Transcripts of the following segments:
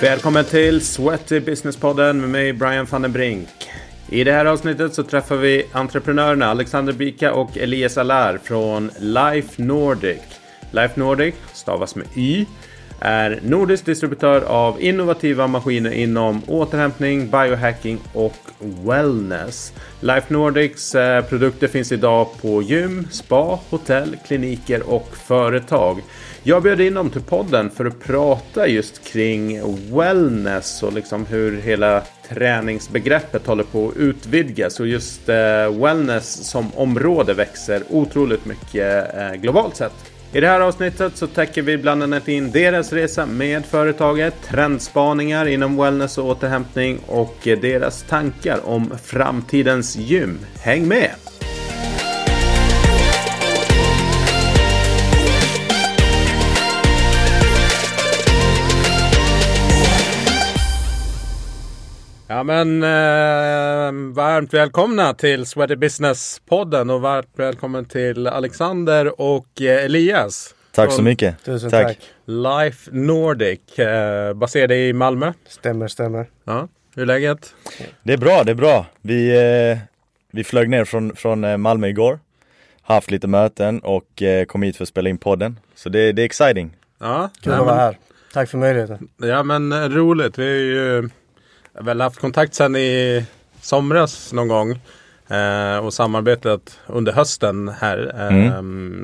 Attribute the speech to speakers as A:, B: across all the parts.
A: Välkommen till Sweaty Business-podden med mig Brian van den Brink. I det här avsnittet så träffar vi entreprenörerna Alexander Bika och Elias Allar från Life Nordic. Life Nordic stavas med Y är nordisk distributör av innovativa maskiner inom återhämtning, biohacking och wellness. Life Nordics eh, produkter finns idag på gym, spa, hotell, kliniker och företag. Jag bjöd in dem till podden för att prata just kring wellness och liksom hur hela träningsbegreppet håller på att utvidgas och just eh, wellness som område växer otroligt mycket eh, globalt sett. I det här avsnittet så täcker vi bland annat in deras resa med företaget, trendspaningar inom wellness och återhämtning och eh, deras tankar om framtidens gym. Häng med! Ja men eh, varmt välkomna till Sweaty Business-podden och varmt välkommen till Alexander och eh, Elias.
B: Tack så mycket.
C: Tusen
B: tack.
C: tack.
A: Life Nordic, eh, baserade i Malmö.
C: Stämmer, stämmer.
A: Ja, hur är läget?
B: Det är bra, det är bra. Vi, eh, vi flög ner från, från eh, Malmö igår. Haft lite möten och eh, kom hit för att spela in podden. Så det, det är exciting.
A: Ja,
C: Kul att vara här. Tack för möjligheten.
A: Ja men eh, roligt. Vi har ju väl haft kontakt sedan i somras någon gång. Eh, och samarbetat under hösten här. Eh,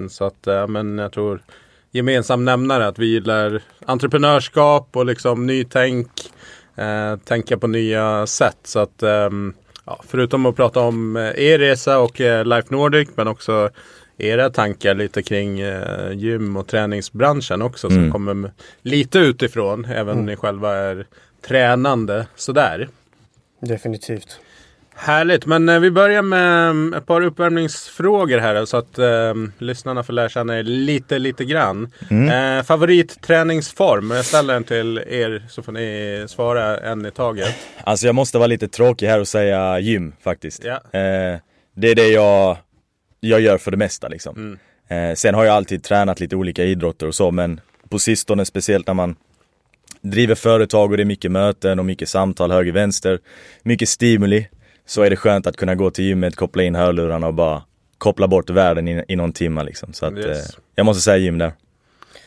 A: Så att eh, men jag tror gemensam nämnare att vi gillar entreprenörskap och liksom nytänk. Eh, tänka på nya sätt. Så att ehm, ja, förutom att prata om eh, er resa och eh, Life Nordic men också era tankar lite kring eh, gym och träningsbranschen också som
B: Mm.
A: kommer m- lite utifrån även om ni själva är tränande sådär.
C: Definitivt.
A: Härligt, men eh, vi börjar med mm, ett par uppvärmningsfrågor här så att eh, lyssnarna får lära känna er lite, lite grann.
B: Mm.
A: Eh, favoritträningsform? Jag ställer den till er så får ni svara en i taget.
B: Alltså jag måste vara lite tråkig här och säga gym faktiskt.
A: Ja.
B: Eh, det är det jag, jag gör för det mesta liksom.
A: Mm.
B: Eh, sen har jag alltid tränat lite olika idrotter och så men på sistone speciellt när man driver företag och det är mycket möten och mycket samtal höger vänster, mycket stimuli. Så är det skönt att kunna gå till gymmet, koppla in hörlurarna och bara koppla bort världen i, i någon timma liksom. Så att
A: Yes.
B: eh, jag måste säga gym där.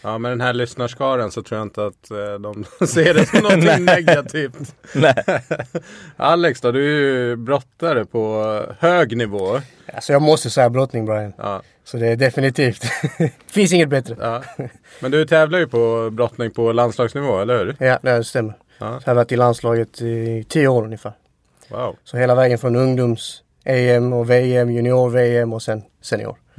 A: Ja, med den här lyssnarskaran så tror jag inte att eh, de ser det som någonting negativt.
B: Nej.
A: Alex då, du är ju brottare på hög nivå.
C: Alltså jag måste säga brottning Brian.
A: Ja,
C: Så det är definitivt. Finns inget bättre.
A: ja. Men du tävlar ju på brottning på landslagsnivå, eller hur?
C: Ja, det stämmer.
A: Ja.
C: Jag har varit i landslaget i tio år ungefär.
A: Wow.
C: Så hela vägen från ungdoms-EM och VM, junior-VM och sen senior.
A: Och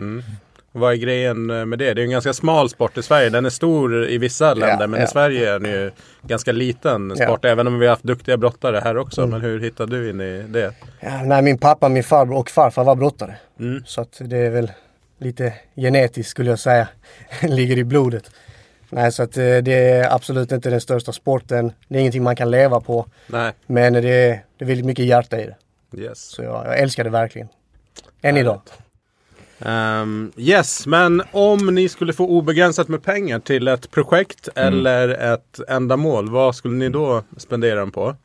A: Vad är grejen eh, med det? Det är en ganska smal sport i Sverige. Den är stor i vissa länder men i
C: ja.
A: Sverige är den ju ganska liten sport. Även om vi har haft duktiga brottare här också. Men hur hittade du in i det?
C: Ja, nej, min pappa, min farbror och farfar var brottare.
A: Mm.
C: Så att det är väl lite genetiskt skulle jag säga. Ligger i blodet. Nej, så att eh, det är absolut inte den största sporten. Det är ingenting man kan leva på.
A: Nej.
C: Men det är, det är väldigt mycket hjärta i det.
A: Yes.
C: Så jag, jag älskar det verkligen. Än idag.
A: Ehm, yes, men om ni skulle få obegränsat med pengar till ett projekt eller ett ändamål. Vad skulle ni då spendera dem på?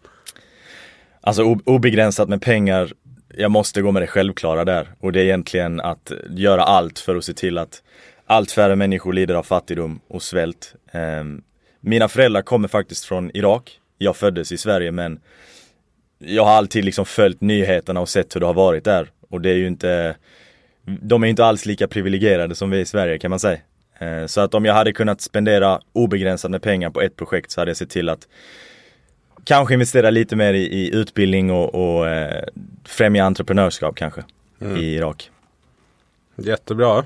B: Alltså obegränsat med pengar, jag måste gå med det självklara där. Och det är egentligen att göra allt för att se till att allt färre människor lider av fattigdom och svält. Ehm, mina föräldrar kommer faktiskt från Irak. Jag föddes i Sverige men jag har alltid liksom följt nyheterna och sett hur det har varit där. Och det är ju inte, de är inte alls lika privilegierade som vi i Sverige kan man säga. Eh, Så att om jag hade kunnat spendera obegränsat med pengar på ett projekt så hade jag sett till att kanske investera lite mer i, i utbildning och, och eh, främja entreprenörskap kanske i Irak.
A: Jättebra.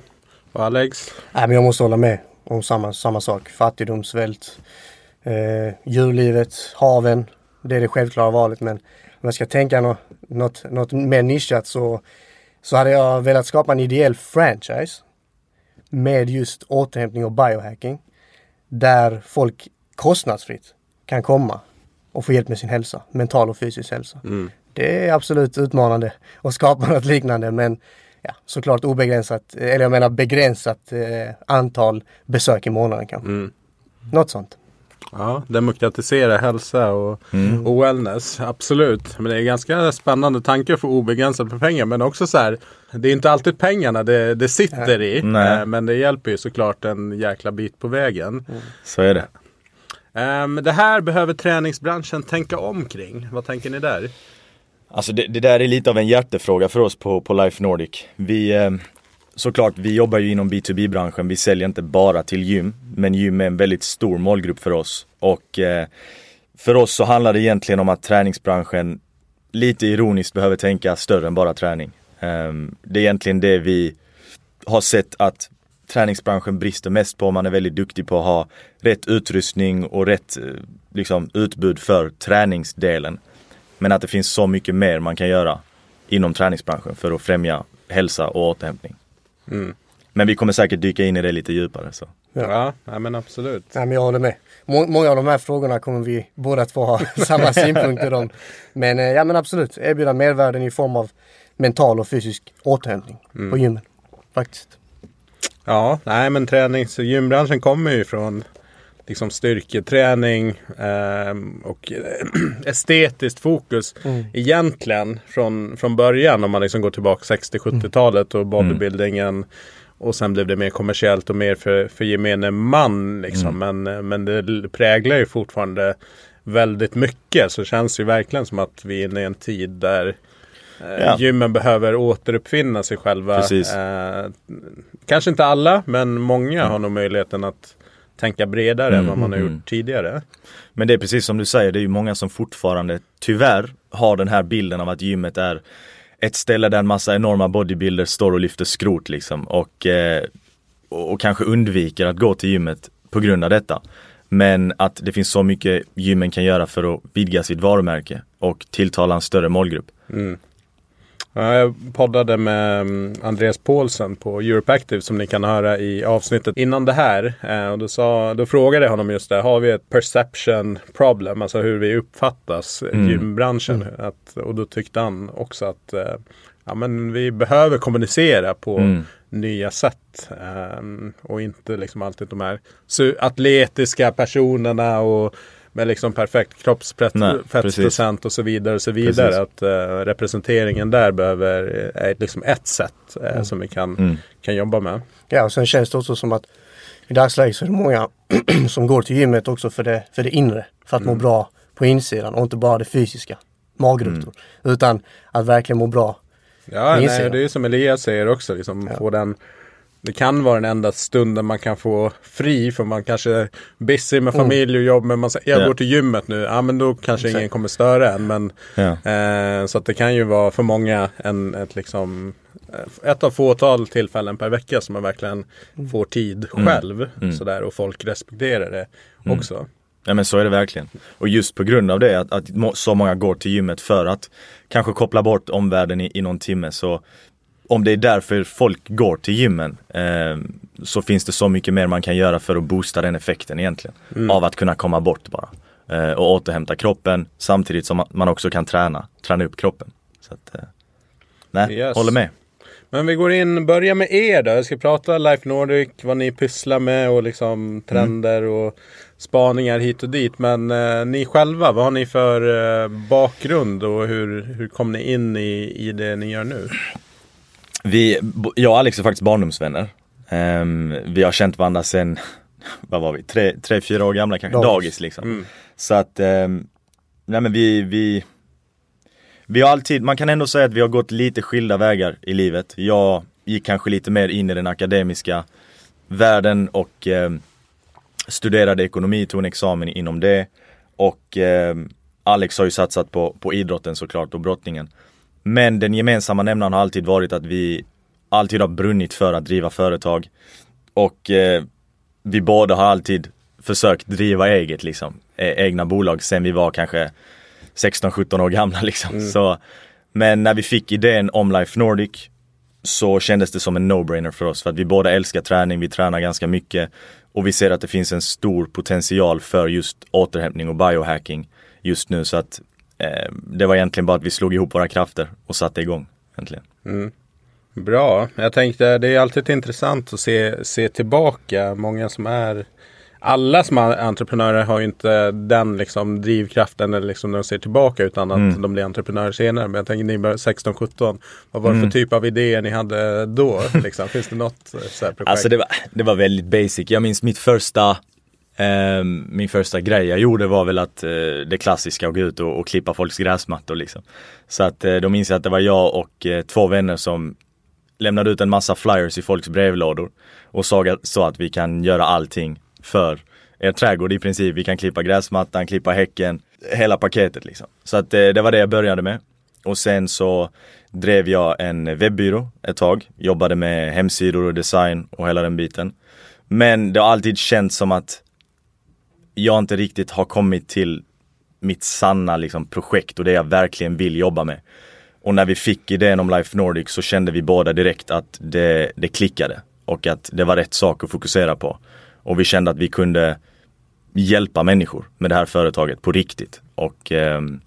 A: Och Alex?
C: Nej, men jag måste hålla med om samma, samma sak. Fattigdom, svält, eh, djurlivet, haven. Det är det självklara valet. Men om jag ska tänka något, något, något mer nischat så, så hade jag velat skapa en ideell franchise med just återhämtning och biohacking. Där folk kostnadsfritt kan komma och få hjälp med sin hälsa, mental och fysisk hälsa. Det är absolut utmanande att skapa något liknande men ja, såklart obegränsat, eller jag menar begränsat eh, antal besök i månaden kanske. Något sånt.
A: Ja, demokratisera hälsa och,
B: Mm.
A: och wellness. Absolut. Men det är ganska spännande tanke att få obegränsat med pengar. Men också så här. Det är inte alltid pengarna det, det sitter i.
B: Nej.
A: Eh, Men det hjälper ju såklart en jäkla bit på vägen.
B: Så är det.
A: Eh, Men det här behöver träningsbranschen tänka om kring. Vad tänker ni där?
B: Alltså det, det där är lite av en hjärtefråga för oss på, på Life Nordic. Vi, eh, såklart, vi jobbar ju inom B2B-branschen. Vi säljer inte bara till gym, men gym är en väldigt stor målgrupp för oss. Och eh, för oss så handlar det egentligen om att träningsbranschen lite ironiskt behöver tänka större än bara träning. Eh, det är egentligen det vi har sett att träningsbranschen brister mest på. Man är väldigt duktig på att ha rätt utrustning och rätt eh, liksom, utbud för träningsdelen. Men att det finns så mycket mer man kan göra inom träningsbranschen för att främja hälsa och återhämtning.
A: Mm.
B: Men vi kommer säkert dyka in i det lite djupare. Så.
A: Ja,
C: Ja.
A: ja men absolut.
C: Nej, men jag håller med. Må- många av de här frågorna kommer vi båda två ha samma synpunkter om. Men eh, ja men absolut, erbjuda mervärden i form av mental och fysisk återhämtning på gymmen. Faktiskt.
A: Ja, nej men tränings och gymbranschen kommer ju från liksom styrketräning ehm, och eh, estetiskt fokus egentligen från, från början om man liksom går tillbaka 60-70-talet och bodybuildingen och sen blev det mer kommersiellt och mer för, för gemene man liksom. Men, eh, men det präglar ju fortfarande väldigt mycket så känns det ju verkligen som att vi är inne i en tid där eh,
B: Ja.
A: gymmen behöver återuppfinna sig själva. Eh, kanske inte alla, men många har nog möjligheten att tänka bredare än vad man har
B: mm.
A: gjort tidigare.
B: Men det är precis som du säger, det är ju många som fortfarande tyvärr har den här bilden av att gymmet är ett ställe där en massa enorma bodybuilders står och lyfter skrot liksom och, eh, och, kanske undviker att gå till gymmet på grund av detta. Men att det finns så mycket gymmen kan göra för att vidga sitt varumärke och tilltala en större målgrupp.
A: Ja, Jag poddade med mm, Andreas Paulsen på Europe Active som ni kan höra i avsnittet innan det här. Eh, Och då, sa, då frågade jag honom just det, har vi ett perception problem? Alltså hur vi uppfattas i
B: Mm.
A: gymbranschen. Att, och då tyckte han också att eh, ja, men vi behöver kommunicera på
B: Mm.
A: nya sätt. Ehm, och inte liksom alltid de här atletiska personerna och med liksom perfekt kroppsfettprocent och så vidare. Och så vidare.
B: Precis.
A: Att eh, representeringen där behöver, är liksom ett sätt eh, som vi kan,
B: Mm.
A: kan jobba med.
C: Ja och sen känns det också som att i dagsläget så är det många som går till gymmet också för det, för det inre. För att må bra på insidan och inte bara det fysiska. Magrutor. Utan att verkligen må bra.
A: Ja, nej, det är ju som Elias säger också. Liksom, få den, det kan vara den enda stunden man kan få fri. För man kanske är busy med familj och jobb. Men man säger jag
B: Ja.
A: går till gymmet nu. Ja men då kanske
C: Exakt.
A: ingen kommer störa en. Men,
B: Ja.
A: eh, så att det kan ju vara för många en, ett, liksom, eh, ett av fåtal tillfällen per vecka som man verkligen får tid själv. Sådär, och folk respekterar det också.
B: Ja men så är det verkligen. Och just på grund av det, att, att så många går till gymmet för att kanske koppla bort omvärlden i, i någon timme. Så om det är därför folk går till gymmen eh, så finns det så mycket mer man kan göra för att boosta den effekten egentligen. Av att kunna komma bort bara. Eh, och återhämta kroppen samtidigt som man- också kan träna, träna upp kroppen. Så att, eh, nej,
A: Yes.
B: håller med.
A: Men vi går in, börja med er då. Jag ska prata Life Nordic, vad ni pysslar med och liksom trender och spaningar hit och dit. Men eh, ni själva, vad har ni för eh, bakgrund och hur, hur kom ni in i, i det ni gör nu?
B: Vi, jag och Alex är faktiskt barndomsvänner. Ehm, vi har känt varandra sedan, vad var vi, tre, tre fyra år gamla kanske,
C: Dagis.
B: dagis, liksom. Så att, ehm, nej men vi, vi, vi har alltid, man kan ändå säga att vi har gått lite skilda vägar i livet. Jag gick kanske lite mer in i den akademiska världen och ehm, studerade ekonomi, tog en examen inom det. Och ehm, Alex har ju satsat på, på idrotten såklart och brottningen. Men den gemensamma nämnaren har alltid varit att vi alltid har brunnit för att driva företag. Och eh, vi båda har alltid försökt driva eget liksom. E- egna bolag sen vi var kanske 16-17 år gamla liksom. Så, men när vi fick idén om Life Nordic så kändes det som en no-brainer för oss för att vi båda älskar träning, vi tränar ganska mycket och vi ser att det finns en stor potential för just återhämtning och biohacking just nu så att eh, det var egentligen bara att vi slog ihop våra krafter och satte igång. Äntligen.
A: Bra, jag tänkte det är alltid intressant att se, se tillbaka. Många som är alla som är entreprenörer har ju inte den liksom drivkraften eller liksom när de ser tillbaka utan att
B: Mm.
A: de blir entreprenörer senare. Men jag tänker ni började 16-17. Vad var det
B: Mm.
A: för typ av idéer ni hade då? Liksom? Finns det något eh, så här projekt?
B: Alltså det var, det var väldigt basic. Jag minns mitt första Ehm, min första grej jag gjorde var väl att eh, det klassiska att gå ut och, och klippa folks gräsmattor liksom. Så att eh, då minns jag att det var jag och eh, två vänner som lämnade ut en massa flyers i folks brevlådor och sa att- så att vi kan göra allting för er trädgård i princip. Vi kan klippa gräsmattan, klippa häcken, hela paketet liksom. Så att eh, det var det jag började med. Och sen så drev jag en webbyrå ett tag, jobbade med hemsidor och design och hela den biten. Men det har alltid känts som att jag inte riktigt har kommit till mitt sanna liksom, projekt och det jag verkligen vill jobba med. Och när vi fick idén om Life Nordic så kände vi båda direkt att det, det klickade och att det var rätt sak att fokusera på. Och vi kände att vi kunde hjälpa människor med det här företaget på riktigt. Och ehm,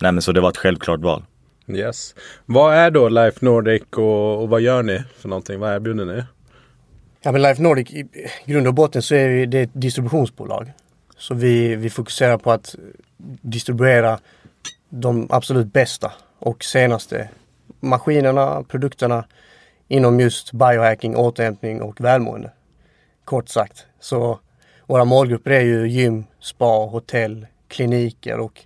B: nej men så det var ett självklart val.
A: Yes. Vad är då Life Nordic och, och vad gör ni för någonting? Vad erbjuder ni?
C: Ja men Life Nordic i grund och botten så är det, ett distributionsbolag. Så vi, vi fokuserar på att distribuera de absolut bästa och senaste maskinerna, produkterna inom just biohacking, återhämtning och välmående. Kort sagt. Så våra målgrupper är ju gym, spa, hotell, kliniker och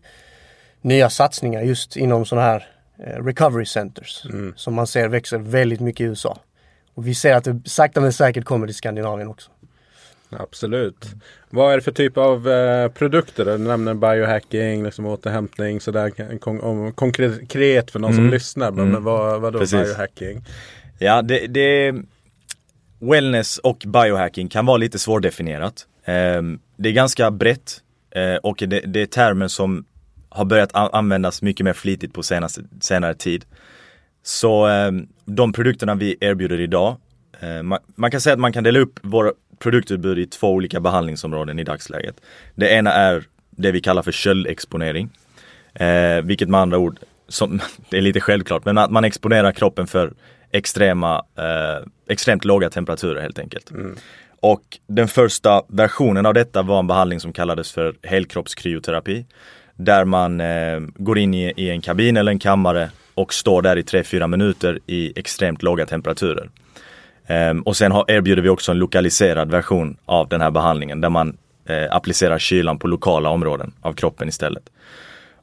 C: nya satsningar just inom sådana här eh, recovery centers som man ser växer väldigt mycket i USA. Och vi ser att det sakta men säkert kommer till Skandinavien också.
A: Absolut. Vad är det för typ av eh, produkter? Du nämner biohacking, liksom återhämtning, sådär kon- om- konkret för någon som
B: Mm.
A: lyssnar. Men,
B: Mm.
A: men vad, vad då
B: Precis.
A: biohacking?
B: Ja, det, det Wellness och biohacking kan vara lite svårdefinierat. Ehm, det är ganska brett eh, och det, det är termer som har börjat användas mycket mer flitigt på senaste, senare tid. Så ehm, de produkterna vi erbjuder idag, eh, man, man kan säga att man kan dela upp våra produktutbud i två olika behandlingsområden i dagsläget. Det ena är det vi kallar för köldexponering. Eh, vilket med andra ord, som, det är lite självklart, men att man exponerar kroppen för extrema, eh, extremt låga temperaturer helt enkelt. Och den första versionen av detta var en behandling som kallades för helkroppskryoterapi. Där man eh, går in i, i en kabin eller en kammare och står där i 3-4 minuter i extremt låga temperaturer. Ehm, och sen har, erbjuder vi också en lokaliserad version av den här behandlingen där man eh, applicerar kylan på lokala områden av kroppen istället.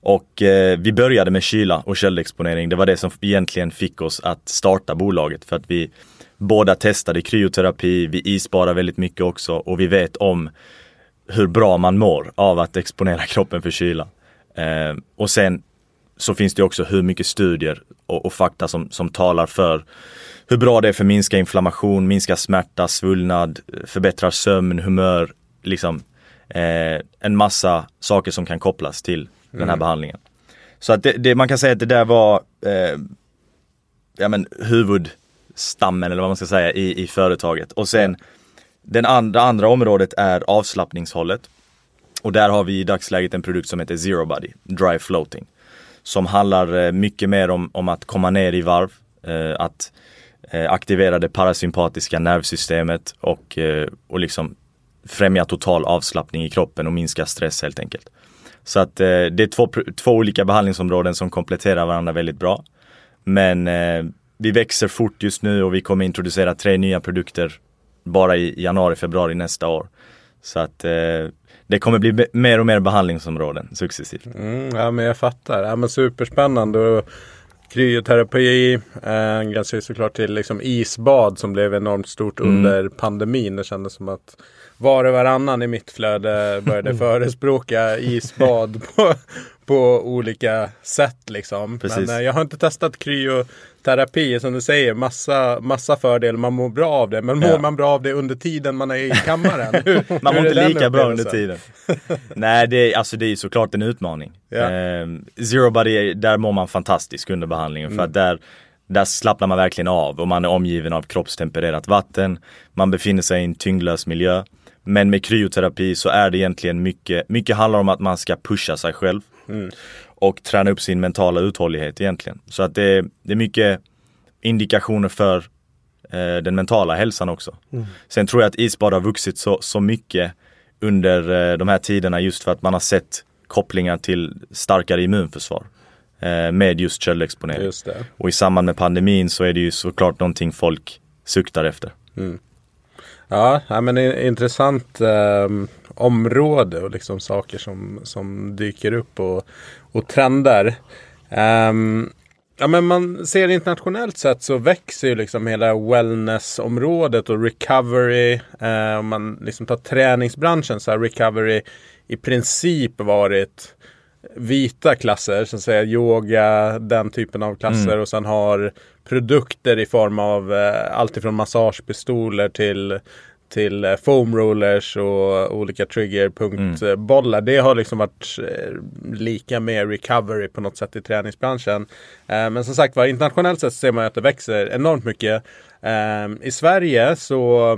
B: Och eh, vi började med kyla och köldexponering. Det var det som egentligen fick oss att starta bolaget för att vi båda testade kryoterapi, vi isbadar väldigt mycket också och vi vet om hur bra man mår av att exponera kroppen för kyla. Eh, och sen så finns det också hur mycket studier och, och fakta som, som talar för hur bra det är för att minska inflammation, minska smärta, svullnad, förbättra sömn, humör, liksom eh, en massa saker som kan kopplas till den här behandlingen. Så att det, det, man kan säga att det där var eh, ja, men, huvudstammen eller vad man ska säga i, i företaget. Och sen den andra, andra området är avslappningshållet. Och där har vi i dagsläget en produkt som heter Zero Body, Dry Floating. Som handlar eh, mycket mer om, om att komma ner i varv, eh, att eh, aktivera det parasympatiska nervsystemet och, eh, och liksom främja total avslappning i kroppen och minska stress helt enkelt. Så att eh, det är två, två olika behandlingsområden som kompletterar varandra väldigt bra. Men eh, vi växer fort just nu och vi kommer introducera tre nya produkter bara i januari, februari nästa år. Så att eh, det kommer bli mer och mer behandlingsområden successivt.
A: Mm, ja men jag fattar. Ja, men superspännande. Och kryoterapi eh, gränsar ju såklart till liksom isbad som blev enormt stort
B: Mm.
A: under pandemin. Det kändes som att var och varannan i mitt flöde började förespråka isbad på, på olika sätt. Liksom.
B: Precis.
A: Men eh, jag har inte testat kryoterapi som du säger. Massa, massa fördelar. Man mår bra av det. Men mår
B: Ja.
A: man bra av det under tiden man är i kammaren? Hur,
B: Man mår inte lika bra under tiden. Nej, det är, alltså det är såklart en utmaning.
A: Ja.
B: Ehm, Zero Body, är- där mår man fantastiskt under behandlingen för
A: Mm.
B: att där, där slappnar man verkligen av och man är omgiven av kroppstempererat vatten. Man befinner sig i en tyngdlös miljö. Men med kryoterapi så är det egentligen mycket, mycket handlar om att man ska pusha sig själv. Och träna upp sin mentala uthållighet egentligen. Så att det, det är mycket indikationer för eh, den mentala hälsan också. Sen tror jag att isbad har vuxit så, så mycket under eh, de här tiderna just för att man har sett kopplingar till starkare immunförsvar eh, med just köldexponering.
A: Just det.
B: Och i samband med pandemin så är det ju såklart någonting folk suktar efter.
A: Ja, ja men är intressant eh, område och liksom saker som, som dyker upp och, och trender. Ehm, ja, men man ser internationellt sett så växer ju liksom hela wellnessområdet och recovery. Eh, om man liksom tar träningsbranschen så har recovery i princip varit vita klasser, så att säga yoga, den typen av klasser och sen har produkter i form av eh, allt ifrån massagepistoler till till eh, foam rollers och olika triggerpunktbollar. Det har liksom varit eh, lika med recovery på något sätt i träningsbranschen. Eh, men som sagt var internationellt sett ser man att det växer enormt mycket. Eh, I Sverige så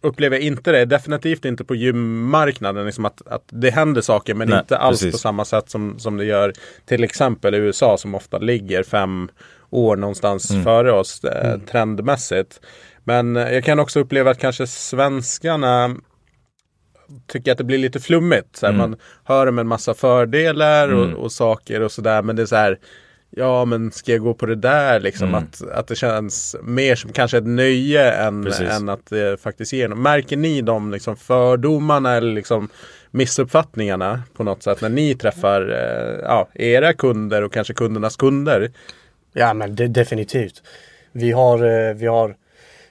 A: upplever jag inte det. Definitivt inte på gymmarknaden. Liksom att, att det händer saker men
B: Nej,
A: inte alls
B: precis.
A: på samma sätt som, som det gör till exempel i USA som ofta ligger fem år någonstans
B: Mm.
A: före oss eh, trendmässigt. Men eh, jag kan också uppleva att kanske svenskarna tycker att det blir lite flummigt. Så här,
B: Mm.
A: Man hör om en massa fördelar och, och saker och sådär. Men det är så här. Ja men ska jag gå på det där liksom?
B: Mm.
A: Att, att det känns mer som kanske ett nöje än,
B: Precis.
A: än att det faktiskt ger något. Märker ni de liksom fördomarna eller liksom missuppfattningarna på något sätt när ni träffar eh, ja, era kunder och kanske kundernas kunder?
C: Ja men det, definitivt. Vi har, eh, vi har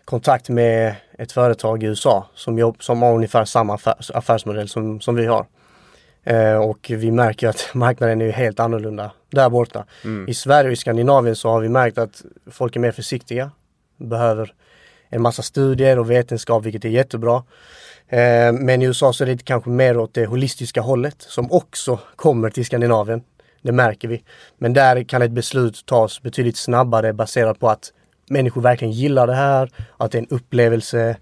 C: kontakt med ett företag i USA som, jobb, som har ungefär samma affärs, affärsmodell som, som vi har. Eh, och vi märker att marknaden är helt annorlunda där borta. I Sverige och i Skandinavien så har vi märkt att folk är mer försiktiga. Behöver en massa studier och vetenskap vilket är jättebra. Eh, men i USA så är det kanske mer åt det holistiska hållet som också kommer till Skandinavien. Det märker vi. Men där kan ett beslut tas betydligt snabbare baserat på att människor verkligen gillar det här, att det är en upplevelse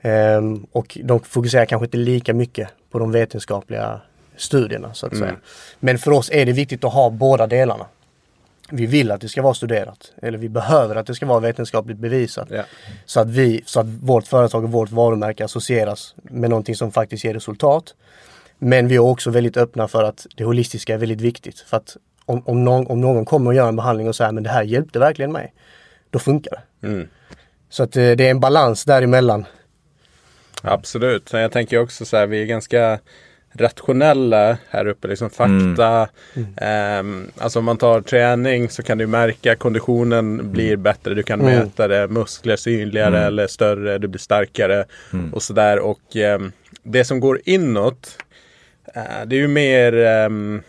C: ehm, och de fokuserar kanske inte lika mycket på de vetenskapliga studierna så att säga. Men för oss är det viktigt att ha båda delarna. Vi vill att det ska vara studerat eller vi behöver att det ska vara vetenskapligt bevisat.
A: Ja.
C: Så att, vi, så att vårt företag och vårt varumärke associeras med någonting som faktiskt ger resultat. Men vi är också väldigt öppna för att det holistiska är väldigt viktigt. För att om, om, någon, om någon kommer och gör en behandling och säger men det här hjälpte verkligen mig. Då funkar det.
A: Mm.
C: Så att eh, det är en balans däremellan.
A: Absolut. Jag tänker också så här, vi är ganska rationella här uppe. Liksom fakta. Ehm, alltså om man tar träning så kan du märka konditionen blir bättre. Du kan
C: Mm.
A: mäta det. Muskler synligare eller större. Du blir starkare. Och sådär. Och ehm, det som går inåt. eh, det är ju mer ehm,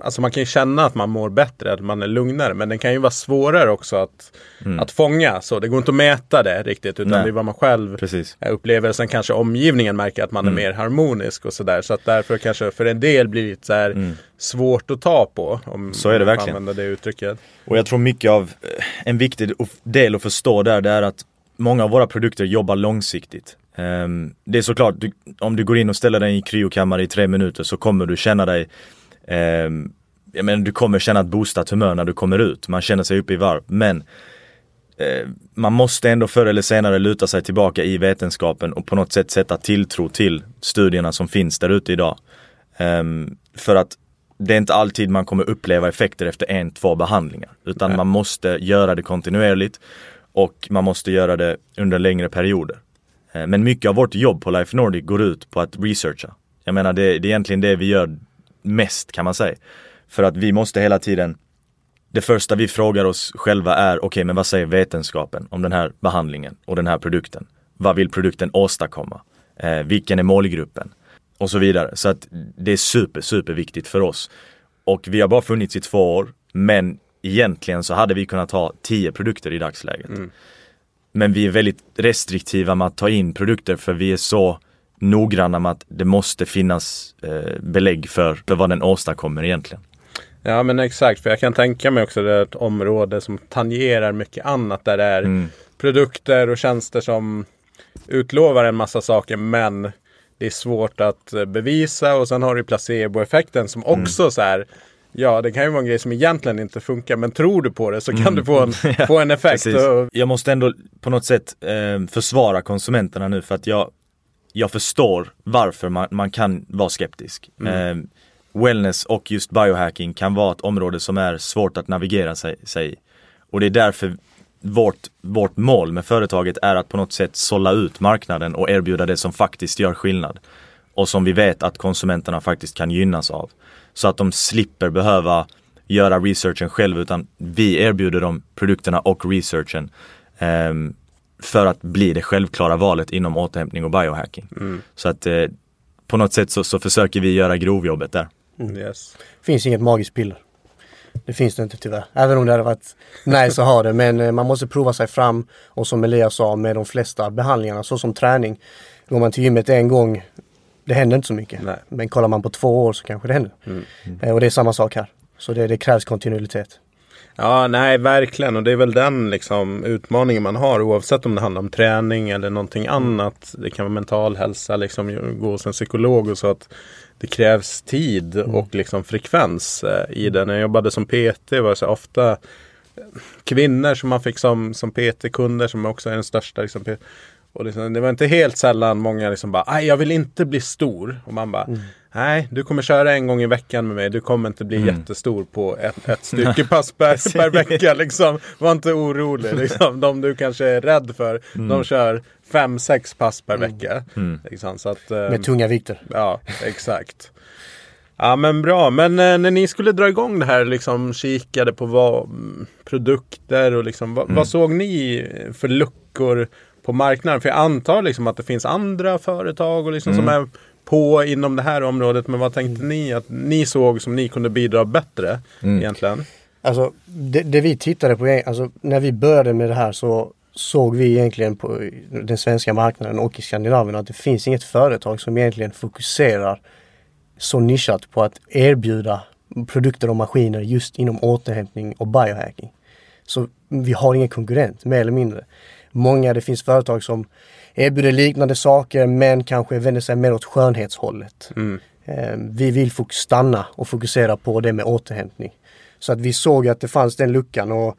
A: Alltså man kan ju känna att man mår bättre, att man är lugnare. Men den kan ju vara svårare också att, att fånga. Så det går inte att mäta det riktigt. Utan
B: Nej.
A: det är vad man själv
B: Precis.
A: jag upplever sen kanske omgivningen märker att man
B: Mm.
A: är mer harmonisk och sådär. Så att därför kanske för en del blir det lite så här svårt att ta på. Om
B: Mm. Så är det verkligen.
A: använda det uttrycket.
B: Och jag tror mycket av, eh, en viktig del att förstå där, det är att många av våra produkter jobbar långsiktigt. Ehm, det är såklart, du, om du går in och ställer dig i kryokammare i tre minuter så kommer du känna dig ehm, jag menar, du kommer känna ett boostat humör när du kommer ut. Man känner sig uppe i varv. Men eh, man måste ändå förr eller senare luta sig tillbaka i vetenskapen och på något sätt sätta tilltro till studierna som finns där ute idag. Ehm, för att det är inte alltid man kommer uppleva effekter efter en, två behandlingar. Utan
A: Nej.
B: man måste göra det kontinuerligt och man måste göra det under längre perioder. Eh, men mycket av vårt jobb på Life Nordic går ut på att researcha. Jag menar det, det är egentligen det vi gör mest kan man säga. För att vi måste hela tiden det första vi frågar oss själva är, okej men vad säger vetenskapen om den här behandlingen och den här produkten? Vad vill produkten åstadkomma? Eh, vilken är målgruppen? Och så vidare. Så att det är super, super viktigt för oss. Och vi har bara funnits i två år, men egentligen så hade vi kunnat ha tio produkter i dagsläget. Mm. Men vi är väldigt restriktiva med att ta in produkter för vi är så noggranna med att det måste finnas eh, belägg för, för vad den åstadkommer egentligen.
A: Ja men exakt, för jag kan tänka mig också det är ett område som tangerar mycket annat. Där det är
B: Mm.
A: produkter och tjänster som utlovar en massa saker men det är svårt att bevisa. Och sen har du placeboeffekten som
B: Mm.
A: också så här Ja, det kan ju vara en grej som egentligen inte funkar, men tror du på det så kan
B: Mm.
A: du få en, få en effekt. Och,
B: Jag måste ändå på något sätt eh, försvara konsumenterna nu för att jag jag förstår varför man, man kan vara skeptisk. Eh, wellness och just biohacking kan vara ett område som är svårt att navigera sig, sig. Och det är därför vårt, vårt mål med företaget är att på något sätt sålla ut marknaden och erbjuda det som faktiskt gör skillnad. Och som vi vet att konsumenterna faktiskt kan gynnas av. Så att de slipper behöva göra researchen själv utan vi erbjuder dem produkterna och researchen. ehm, för att bli det självklara valet inom återhämtning och biohacking. Så att eh, på något sätt så, så försöker vi göra grovjobbet där.
A: Yes.
C: finns inget magiskt piller. Det finns det inte tyvärr. Även om det hade varit nice att ha det. Men eh, man måste prova sig fram. Och som Elias sa med de flesta behandlingarna, så som träning. Går man till gymmet en gång, det händer inte så mycket.
A: Nej.
C: Men kollar man på två år så kanske det händer. Eh, Och det är samma sak här. Så det, det krävs kontinuitet.
A: Ja, nej, verkligen. Och det är väl den liksom, utmaningen man har oavsett om det handlar om träning eller någonting annat. Det kan vara mental hälsa, liksom, gå hos en psykolog och så. att Det krävs tid och liksom frekvens eh, i det. När jag jobbade som PT var det så ofta kvinnor som man fick som, som PT-kunder som också är den största. Liksom, och liksom, det var inte helt sällan många liksom bara, nej jag vill inte bli stor. Och man bara, nej du kommer köra en gång i veckan med mig. Du kommer inte bli jättestor på ett, ett styrkepass per, per vecka. Liksom. Var inte orolig. Liksom. De du kanske är rädd för, de kör fem, sex pass per vecka. Liksom. Så att,
C: Med tunga vikter.
A: Ja, exakt. Ja men bra, men eh, när ni skulle dra igång det här liksom kikade på vad, mm, produkter och liksom vad, vad såg ni för luckor på marknaden? För jag antar liksom att det finns andra företag och liksom som är på inom det här området. Men vad tänkte ni att ni såg som ni kunde bidra bättre egentligen?
C: Alltså det, det vi tittade på, alltså när vi började med det här så såg vi egentligen på den svenska marknaden och i Skandinavien att det finns inget företag som egentligen fokuserar så nischat på att erbjuda produkter och maskiner just inom återhämtning och biohacking. Så vi har ingen konkurrent, mer eller mindre. Många, det finns företag som erbjuder liknande saker men kanske vänder sig mer åt skönhetshållet. Eh, Vi vill stanna och fokusera på det med återhämtning. Så att vi såg att det fanns den luckan och,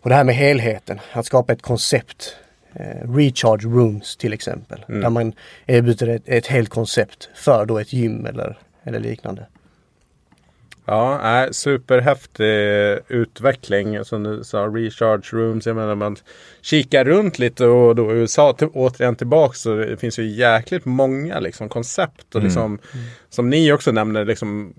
C: och det här med helheten, att skapa ett koncept. Eh, recharge rooms till exempel. Där man erbjuder ett, ett helt koncept för då ett gym eller, eller liknande.
A: Ja, nej, superhäftig utveckling. Som du sa, recharge rooms. Jag menar man kikar runt lite och då USA till, återigen tillbaks. Så det finns ju jäkligt många liksom, koncept. Och liksom, Som ni också nämner, liksom,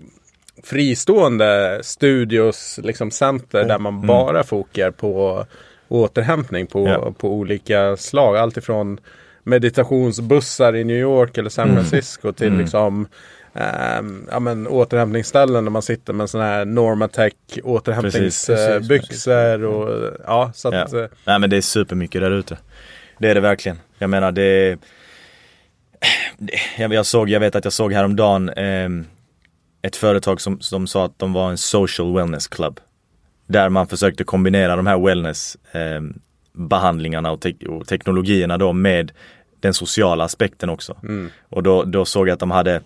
A: fristående studios, liksom center där man bara fokar på återhämtning på,
B: Ja.
A: på olika slag. Allt ifrån meditationsbussar i New York eller San Francisco till liksom ja, men, återhämtningsställen där man sitter med sådana här Normatec
C: Precis,
A: återhämtningsbyxor. Och, ja, så att,
B: Ja.
A: eh,
B: Nej men det är supermycket där ute. Det är det verkligen. Jag menar det, det jag, jag såg, jag vet att jag såg häromdagen eh, ett företag som, som sa att de var en social wellness club. Där man försökte kombinera de här wellness eh, behandlingarna och, te- och teknologierna då med den sociala aspekten också. Och då, då såg jag att de hade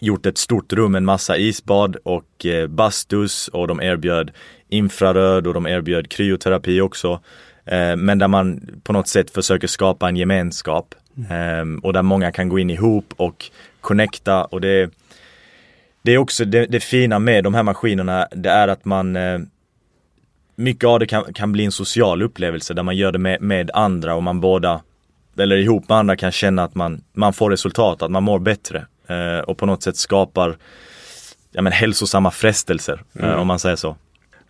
B: gjort ett stort rum, en massa isbad och eh, bastus och de erbjöd infraröd och de erbjöd kryoterapi också. Eh, men där man på något sätt försöker skapa en gemenskap eh, och där många kan gå in ihop och connecta och det det är också det, det fina med de här maskinerna, det är att man eh, Mycket av det kan, kan bli en social upplevelse där man gör det med, med andra och man båda Eller ihop med andra kan känna att man, man får resultat, att man mår bättre och på något sätt skapar ja, men hälsosamma frestelser eh, om man säger så.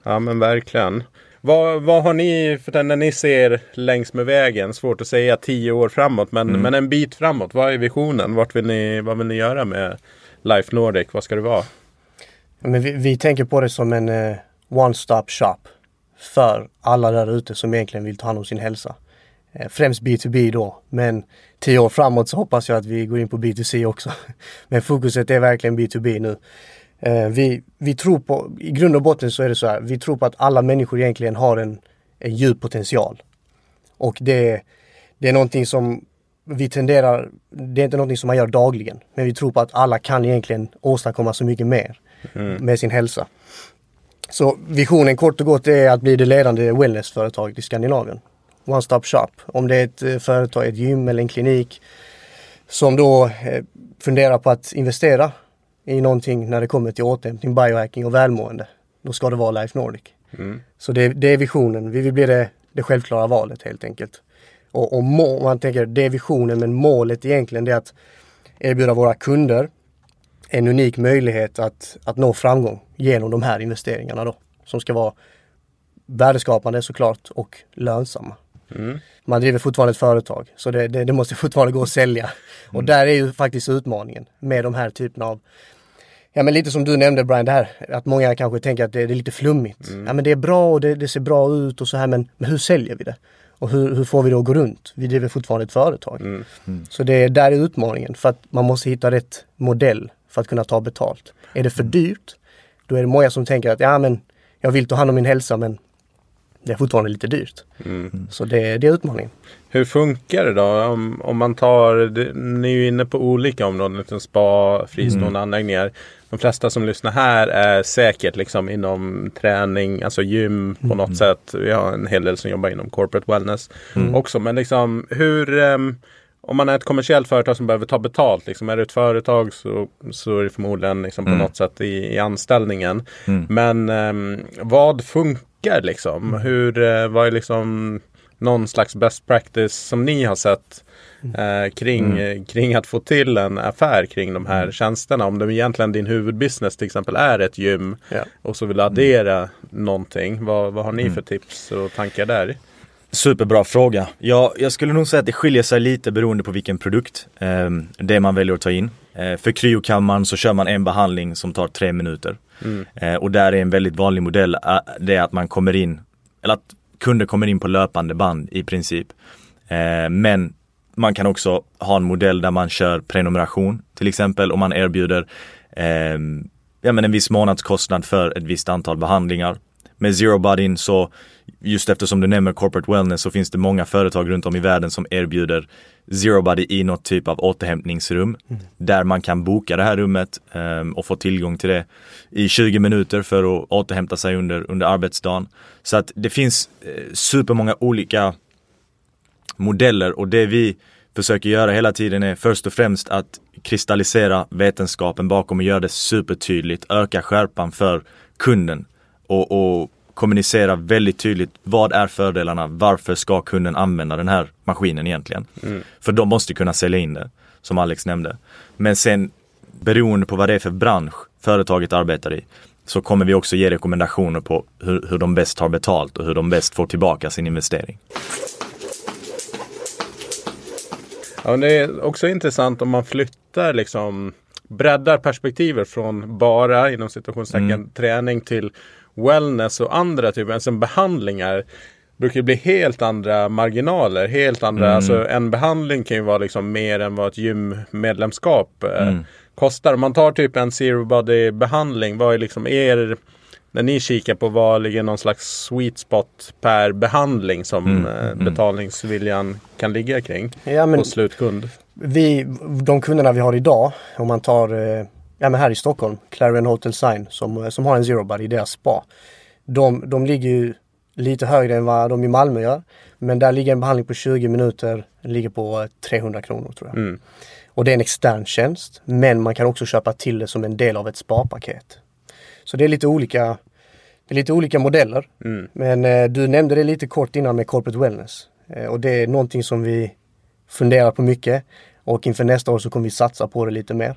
A: ja men verkligen. Vad, vad har ni, för den när ni ser längs med vägen, svårt att säga tio år framåt, men, men en bit framåt. Vad är visionen? Vart vill ni, vad vill ni göra med Life Nordic? Vad ska det vara?
C: Men vi, vi tänker på det som en eh, one-stop shop för alla där ute som egentligen vill ta hand om sin hälsa. Eh, främst B2B då, men tio år framåt så hoppas jag att vi går in på B2C också. Men fokuset är verkligen B2B nu. Eh, vi, vi tror på, i grund och botten så är det så här, vi tror på att alla människor egentligen har en, en djup potential. Och det, det är någonting som vi tenderar, det är inte någonting som man gör dagligen. Men vi tror på att alla kan egentligen åstadkomma så mycket mer med sin hälsa. Så visionen kort och gott är att bli det ledande wellnessföretaget i Skandinavien. One stop shop. Om det är ett eh, företag, ett gym eller en klinik som då eh, funderar på att investera i någonting när det kommer till återhämtning, biohacking och välmående. Då ska det vara Life Nordic.
A: Mm.
C: Så det, det är visionen. Vi vill bli det, det självklara valet helt enkelt. Och, och må, man tänker det är visionen men målet egentligen det är att erbjuda våra kunder en unik möjlighet att, att nå framgång genom de här investeringarna då. Som ska vara värdeskapande såklart och lönsamma.
A: Mm.
C: Man driver fortfarande ett företag så det, det, det måste fortfarande gå att sälja. Och där är ju faktiskt utmaningen med de här typerna av Ja men lite som du nämnde Brian, det här att många kanske tänker att det, det är lite flummigt. Ja men det är bra och det, det, ser bra ut och så här men, men hur säljer vi det? Och hur, hur får vi det att gå runt? Vi driver fortfarande ett företag.
A: Mm.
C: Så det där är utmaningen för att man måste hitta rätt modell för att kunna ta betalt. Är det för dyrt, då är det många som tänker att ja men jag vill ta hand om min hälsa men det är fortfarande lite dyrt.
A: Mm.
C: Så det, det är utmaningen.
A: Hur funkar det då? Om, om man tar, det, ni är ju inne på olika områden, liksom spa, fristående
B: Mm.
A: anläggningar. De flesta som lyssnar här är säkert liksom inom träning, alltså gym på något sätt. Vi har en hel del som jobbar inom corporate wellness också. Men liksom hur, ehm, om man är ett kommersiellt företag som behöver ta betalt, liksom, är det ett företag så, så är det förmodligen liksom på
B: Mm.
A: något sätt i, i anställningen.
B: Mm.
A: Men ehm, vad funkar liksom? Hur, eh, vad är liksom någon slags best practice som ni har sett eh, kring, eh, kring att få till en affär kring de här tjänsterna? Om det egentligen din huvudbusiness till exempel är ett gym
C: Ja.
A: och så vill du addera någonting. Vad, vad har ni för tips och tankar där?
B: Superbra fråga. Ja, jag skulle nog säga att det skiljer sig lite beroende på vilken produkt eh, det man väljer att ta in. Eh, för kryokammaren så kör man en behandling som tar tre minuter.
A: Mm.
B: Eh, och där är en väldigt vanlig modell, eh, det är att man kommer in, eller att kunder kommer in på löpande band i princip. Men man kan också ha en modell där man kör prenumeration till exempel och man erbjuder eh, ja, men en viss månadskostnad för ett visst antal behandlingar. Med Zero Bodyn så, just eftersom du nämner corporate wellness så finns det många företag runt om i världen som erbjuder Zero Body i något typ av återhämtningsrum. Där man kan boka det här rummet eh, och få tillgång till det i 20 minuter för att återhämta sig under, under arbetsdagen. Så att det finns eh, supermånga olika modeller och det vi försöker göra hela tiden är först och främst att kristallisera vetenskapen bakom och göra det supertydligt, öka skärpan för kunden och, och kommunicera väldigt tydligt vad är fördelarna, varför ska kunden använda den här maskinen egentligen? För de måste kunna sälja in det, som Alex nämnde. Men sen beroende på vad det är för bransch företaget arbetar i så kommer vi också ge rekommendationer på hur, hur de bäst tar betalt och hur de bäst får tillbaka sin investering.
A: Ja, det är också intressant om man flyttar liksom breddar perspektivet från bara inom situationstecken
B: Mm.
A: träning till wellness och andra typer, alltså behandlingar brukar bli helt andra marginaler. Helt andra,
B: Mm.
A: alltså en behandling kan ju vara liksom mer än vad ett gymmedlemskap eh,
B: Mm.
A: kostar. Om man tar typ en zero body behandling, vad är liksom er när ni kikar på vad ligger någon slags sweet spot per behandling som
B: Mm,
A: eh,
B: mm.
A: betalningsviljan kan ligga kring
C: Ja, men
A: på slutkund?
C: vi, de kunderna vi har idag, om man tar eh, ja, men här i Stockholm, Clarion Hotel Sign som, eh, som har en Zero Body i deras spa. De, de ligger ju lite högre än vad de i Malmö gör. Men där ligger en behandling på 20 minuter, ligger på eh, 300 kronor tror jag.
A: Mm.
C: Och det är en extern tjänst. Men man kan också köpa till det som en del av ett spapaket. Så det är lite olika, det är lite olika modeller.
A: Mm.
C: Men eh, du nämnde det lite kort innan med corporate wellness. Eh, och det är någonting som vi funderar på mycket. Och inför nästa år så kommer vi satsa på det lite mer.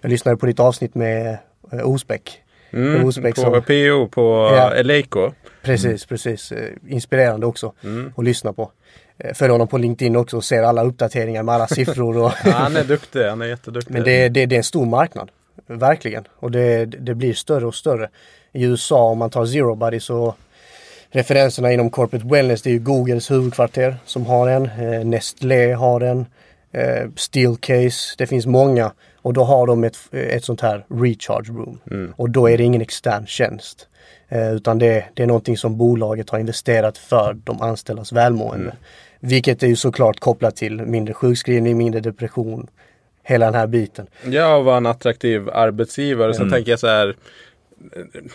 C: Jag lyssnade på ditt avsnitt med eh, Osbeck.
A: Mm.
C: Rosbeck
A: På
C: som-
A: PO på
C: Ja.
A: Eleiko.
C: Precis, precis. Eh, inspirerande också
A: Mm.
C: att lyssna på. Eh, följer honom på LinkedIn också och ser alla uppdateringar med alla siffror. Och
A: Ja, han är duktig, han är jätteduktig.
C: Men det, det, det är en stor marknad. Verkligen. Och det, det blir större och större. I USA om man tar Zero Body så referenserna inom corporate wellness det är ju Googles huvudkvarter som har en. Eh, Nestlé har en. Eh, Steelcase. Det finns många. Och då har de ett, ett sånt här recharge room.
A: Mm.
C: Och då är det ingen extern tjänst. Eh, utan det, det är någonting som bolaget har investerat för de anställdas välmående.
A: Mm.
C: Vilket är ju såklart kopplat till mindre sjukskrivning, mindre depression. Hela den här biten.
A: Ja, och vara en attraktiv arbetsgivare. Sen
B: Mm.
A: tänker jag så här.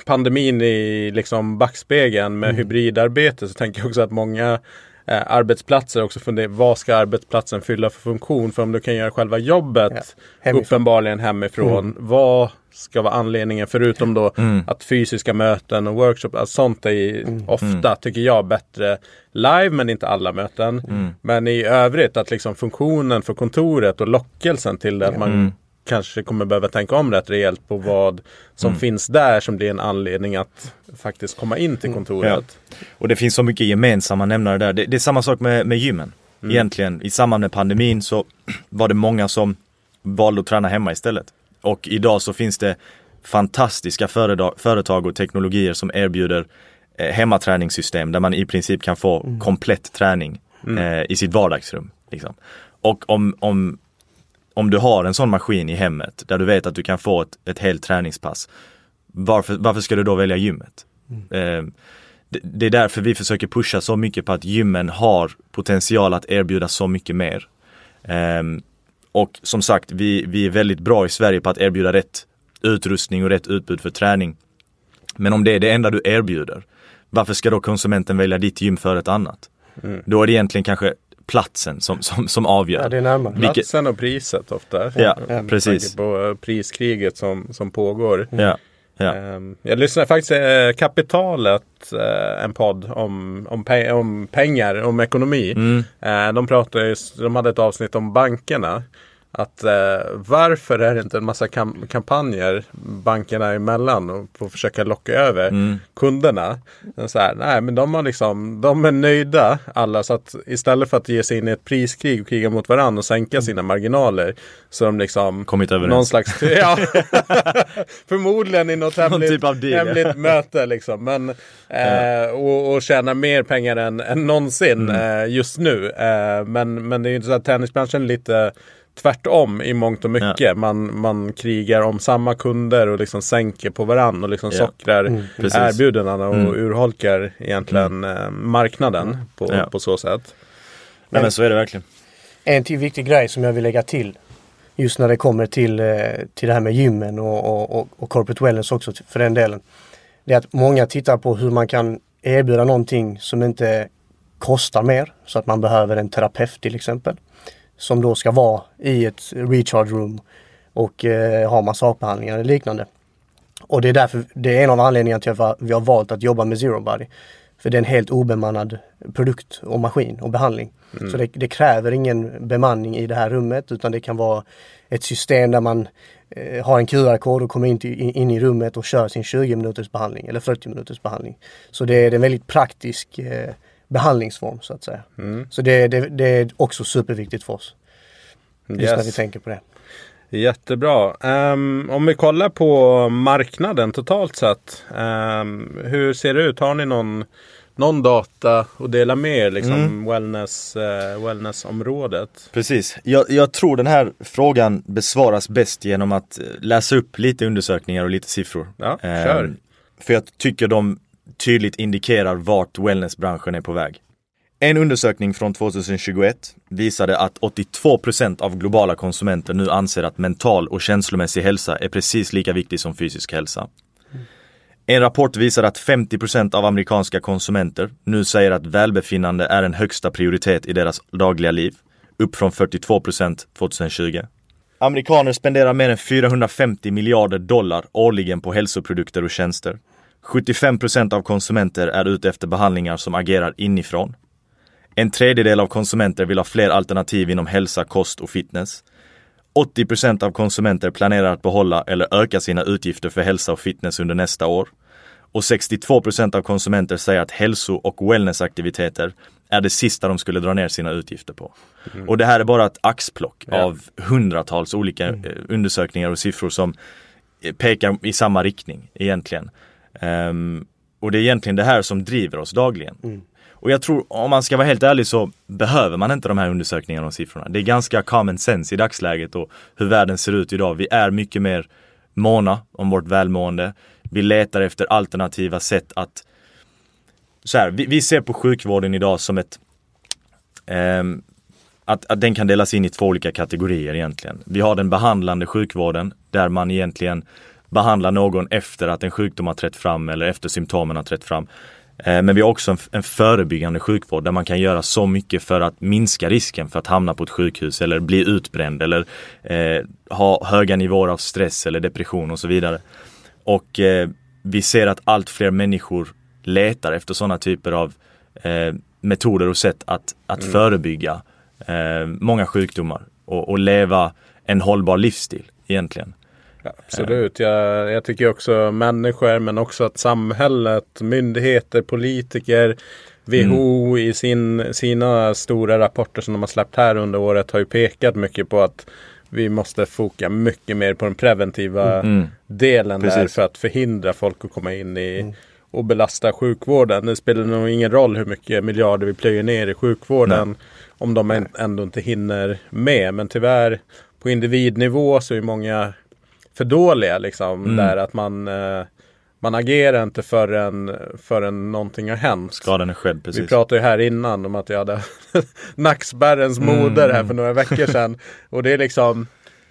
A: Pandemin i liksom backspegeln med
C: Mm.
A: hybridarbete så tänker jag också att många eh, arbetsplatser också fundera, vad ska arbetsplatsen fylla för funktion? För om du kan göra själva jobbet
C: Ja, hemifrån.
A: uppenbarligen hemifrån, vad ska vara anledningen förutom då
B: Mm.
A: att fysiska möten och workshops, alltså sånt är ju ofta, tycker jag, bättre live men inte alla möten. Men i övrigt att liksom funktionen för kontoret och lockelsen till det, att man kanske kommer behöva tänka om rätt rejält på vad som finns där som blir en anledning att faktiskt komma in till kontoret.
B: Och det finns så mycket gemensamma nämnare där. Det, det är samma sak med, med gymmen. Egentligen, i samband med pandemin så var det många som valde att träna hemma istället. Och idag så finns det fantastiska företag, och teknologier som erbjuder eh, hemmaträningssystem där man i princip kan få komplett träning eh, i sitt vardagsrum. Liksom. Och om, om, om du har en sån maskin i hemmet där du vet att du kan få ett, ett helt träningspass. Varför, varför ska du då välja gymmet? Eh, det, det är därför vi försöker pusha så mycket på att gymmen har potential att erbjuda så mycket mer. Ehm, och som sagt, vi, vi är väldigt bra i Sverige på att erbjuda rätt utrustning och rätt utbud för träning. Men om det är det enda du erbjuder, varför ska då konsumenten välja ditt gym för ett annat? Då är det egentligen kanske platsen som, som, som avgör.
C: Ja, det är närmare.
B: Vilket-
A: Platsen och priset ofta.
B: Ja,
A: Med
B: precis.
A: tanke på eh, priskriget som, som pågår.
B: Ja, ja.
A: Ehm, Jag lyssnade faktiskt eh, Kapitalet, eh, en podd om, om, pe- om pengar, om ekonomi.
B: Mm.
A: Eh, De pratade, just- de hade ett avsnitt om bankerna. Att eh, varför är det inte en massa kam- kampanjer bankerna emellan och för att försöka locka över
B: Mm.
A: kunderna. Så här, nej men de har liksom, de är nöjda alla så att istället för att ge sig in i ett priskrig och kriga mot varandra och sänka sina marginaler så har de liksom
B: Kommit överens.
A: någon slags, ja, förmodligen i något hemligt,
B: typ av deal,
A: hemligt möte liksom. Men, eh, och, och tjäna mer pengar än, än någonsin
B: Mm.
A: eh, just nu. Eh, men, men det är ju inte så att tennisbranschen är lite tvärtom i mångt och mycket. Man, man krigar om samma kunder och liksom sänker på varann och liksom
B: Ja.
A: sockrar
B: precis.
A: erbjudandena och
B: Mm.
A: urholkar egentligen eh, marknaden på,
B: Ja.
A: på så sätt.
B: Nej men så är det verkligen.
C: En till viktig grej som jag vill lägga till just när det kommer till, eh, till det här med gymmen och, och, och, och corporate wellness också för den delen. Det är att många tittar på hur man kan erbjuda någonting som inte kostar mer så att man behöver en terapeut till exempel. Som då ska vara i ett recharge room och eh, ha massagbehandlingar eller liknande. Och det är därför, det är en av anledningarna till att vi har valt att jobba med Zero Body. För det är en helt obemannad produkt och maskin och behandling. Så det, det kräver ingen bemanning i det här rummet utan det kan vara ett system där man eh, har en QR-kod och kommer in, till, in, in i rummet och kör sin 20 minuters behandling eller 40 minuters behandling. Så det är en väldigt praktisk eh, behandlingsform så att säga. Så det, det, det är också superviktigt för oss. Just när vi
A: Yes.
C: tänker på det.
A: Jättebra. Ehm, om vi kollar på marknaden totalt sett. ehm, hur ser det ut? Har ni någon, någon data att dela med er? Liksom,
B: Mm.
A: wellness, eh, wellnessområdet?
B: Precis. Jag, jag tror den här frågan besvaras bäst genom att eh, läsa upp lite undersökningar och lite siffror.
A: Ja, kör.
B: För jag tycker de tydligt indikerar vart wellnessbranschen är på väg. En undersökning från 2021 visade att 82% av globala konsumenter nu anser att mental och känslomässig hälsa är precis lika viktig som fysisk hälsa. En rapport visar att 50% av amerikanska konsumenter nu säger att välbefinnande är en högsta prioritet i deras dagliga liv, upp från 42% 2020. Amerikaner spenderar mer än 450 miljarder dollar årligen på hälsoprodukter och tjänster. 75% av konsumenter är ute efter behandlingar som agerar inifrån. En tredjedel av konsumenter vill ha fler alternativ inom hälsa, kost och fitness. 80% av konsumenter planerar att behålla eller öka sina utgifter för hälsa och fitness under nästa år. Och 62% av konsumenter säger att hälso och wellnessaktiviteter är det sista de skulle dra ner sina utgifter på. Och det här är bara ett axplock
A: Ja.
B: av hundratals olika eh, undersökningar och siffror som eh, pekar i samma riktning egentligen. Ehm, och det är egentligen det här som driver oss dagligen. Och jag tror, om man ska vara helt ärlig så behöver man inte de här undersökningarna och siffrorna. Det är ganska common sense i dagsläget och hur världen ser ut idag. Vi är mycket mer måna om vårt välmående. Vi letar efter alternativa sätt att så här, vi, vi ser på sjukvården idag som ett ehm, att, att den kan delas in i två olika kategorier egentligen. Vi har den behandlande sjukvården där man egentligen behandlar någon efter att en sjukdom har trätt fram eller efter symptomen har trätt fram. Eh, men vi har också en, en förebyggande sjukvård där man kan göra så mycket för att minska risken för att hamna på ett sjukhus eller bli utbränd eller eh, ha höga nivåer av stress eller depression och så vidare. Och eh, vi ser att allt fler människor letar efter sådana typer av eh, metoder och sätt att, att mm. förebygga eh, många sjukdomar och, och, leva en hållbar livsstil egentligen.
A: Ja, absolut, jag, jag tycker också människor men också att samhället, myndigheter, politiker, WHO mm. i sin, sina stora rapporter som de har släppt här under året har ju pekat mycket på att vi måste foka mycket mer på den preventiva mm. delen Precis. där för att förhindra folk att komma in i mm. och belasta sjukvården. Det spelar nog ingen roll hur mycket miljarder vi plöjer ner i sjukvården Nej. om de ändå inte hinner med. Men tyvärr på individnivå så är många för dåliga liksom. Mm. Där att man eh, man agerar inte förrän, förrän någonting har hänt.
B: Skadan är skedd, precis.
A: Vi pratade ju här innan om att jag hade nackspärrens moder här för några veckor sedan. Och det är liksom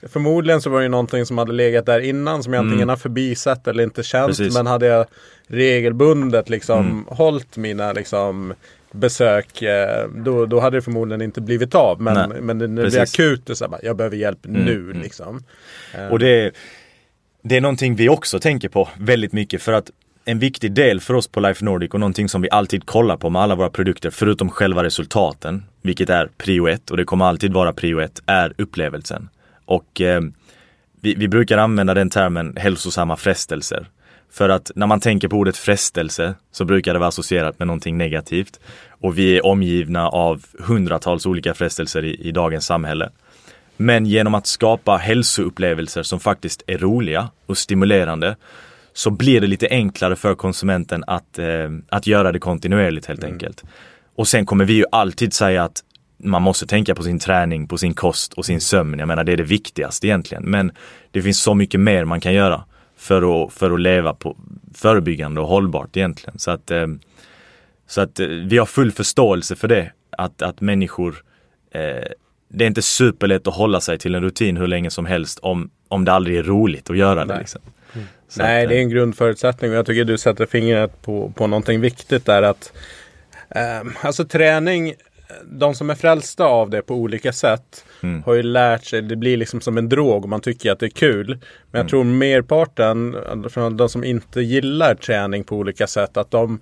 A: Förmodligen så var det någonting som hade legat där innan som jag mm. antingen har förbisett eller inte känt. Precis. Men hade jag regelbundet liksom mm. hållit mina liksom besök eh, då, då hade det förmodligen inte blivit av. Men, men när det blir akut, så här, jag behöver hjälp mm. nu mm. liksom.
B: Och det det är någonting vi också tänker på väldigt mycket för att en viktig del för oss på Life Nordic och någonting som vi alltid kollar på med alla våra produkter, förutom själva resultaten, vilket är prio ett och det kommer alltid vara prio ett, är upplevelsen. Och eh, vi, vi, brukar använda den termen hälsosamma frestelser. För att när man tänker på ordet frestelse så brukar det vara associerat med någonting negativt. Och vi är omgivna av hundratals olika frestelser i, i dagens samhälle. Men genom att skapa hälsoupplevelser som faktiskt är roliga och stimulerande så blir det lite enklare för konsumenten att, eh, att göra det kontinuerligt helt mm. enkelt. Och sen kommer vi ju alltid säga att man måste tänka på sin träning, på sin kost och sin sömn. Jag menar det är det viktigaste egentligen. Men det finns så mycket mer man kan göra för att, för att leva på förebyggande och hållbart egentligen. Så att, eh, så att eh, vi har full förståelse för det. Att, att människor eh, det är inte superlätt att hålla sig till en rutin hur länge som helst om, om det aldrig är roligt att göra det. Liksom.
A: Mm. Nej, att, det är en grundförutsättning och jag tycker du sätter fingret på, på någonting viktigt där att eh, Alltså träning, de som är frälsta av det på olika sätt mm. har ju lärt sig, det blir liksom som en drog och man tycker att det är kul. Men jag mm. tror merparten, de som inte gillar träning på olika sätt, att de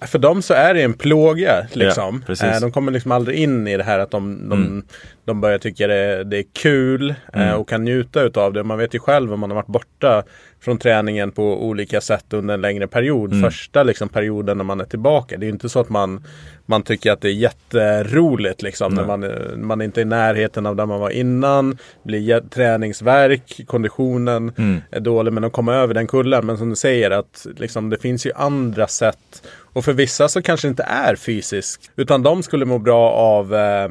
A: för dem så är det en plåga. Liksom. Ja, de kommer liksom aldrig in i det här att de, de, mm. de börjar tycka det, det är kul mm. och kan njuta utav det. Man vet ju själv om man har varit borta från träningen på olika sätt under en längre period. Mm. Första liksom, perioden när man är tillbaka. Det är inte så att man, man tycker att det är jätteroligt liksom, när man, man inte är i närheten av där man var innan. Blir träningsverk, konditionen mm. är dålig men att komma över den kullen. Men som du säger att liksom, det finns ju andra sätt och för vissa så kanske det inte är fysiskt. Utan de skulle må bra av, eh,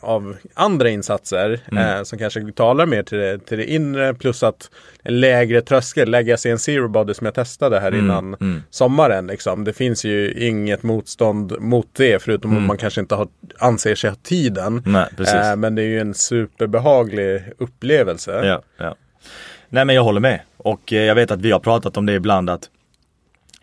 A: av andra insatser. Mm. Eh, som kanske talar mer till det, till det inre. Plus att en lägre tröskel. Lägga sig en zero body som jag testade här mm. innan mm. sommaren. Liksom. Det finns ju inget motstånd mot det. Förutom mm. att man kanske inte har, anser sig ha tiden.
B: Nej,
A: eh, men det är ju en superbehaglig upplevelse.
B: Ja, ja. Nej men jag håller med. Och eh, jag vet att vi har pratat om det ibland att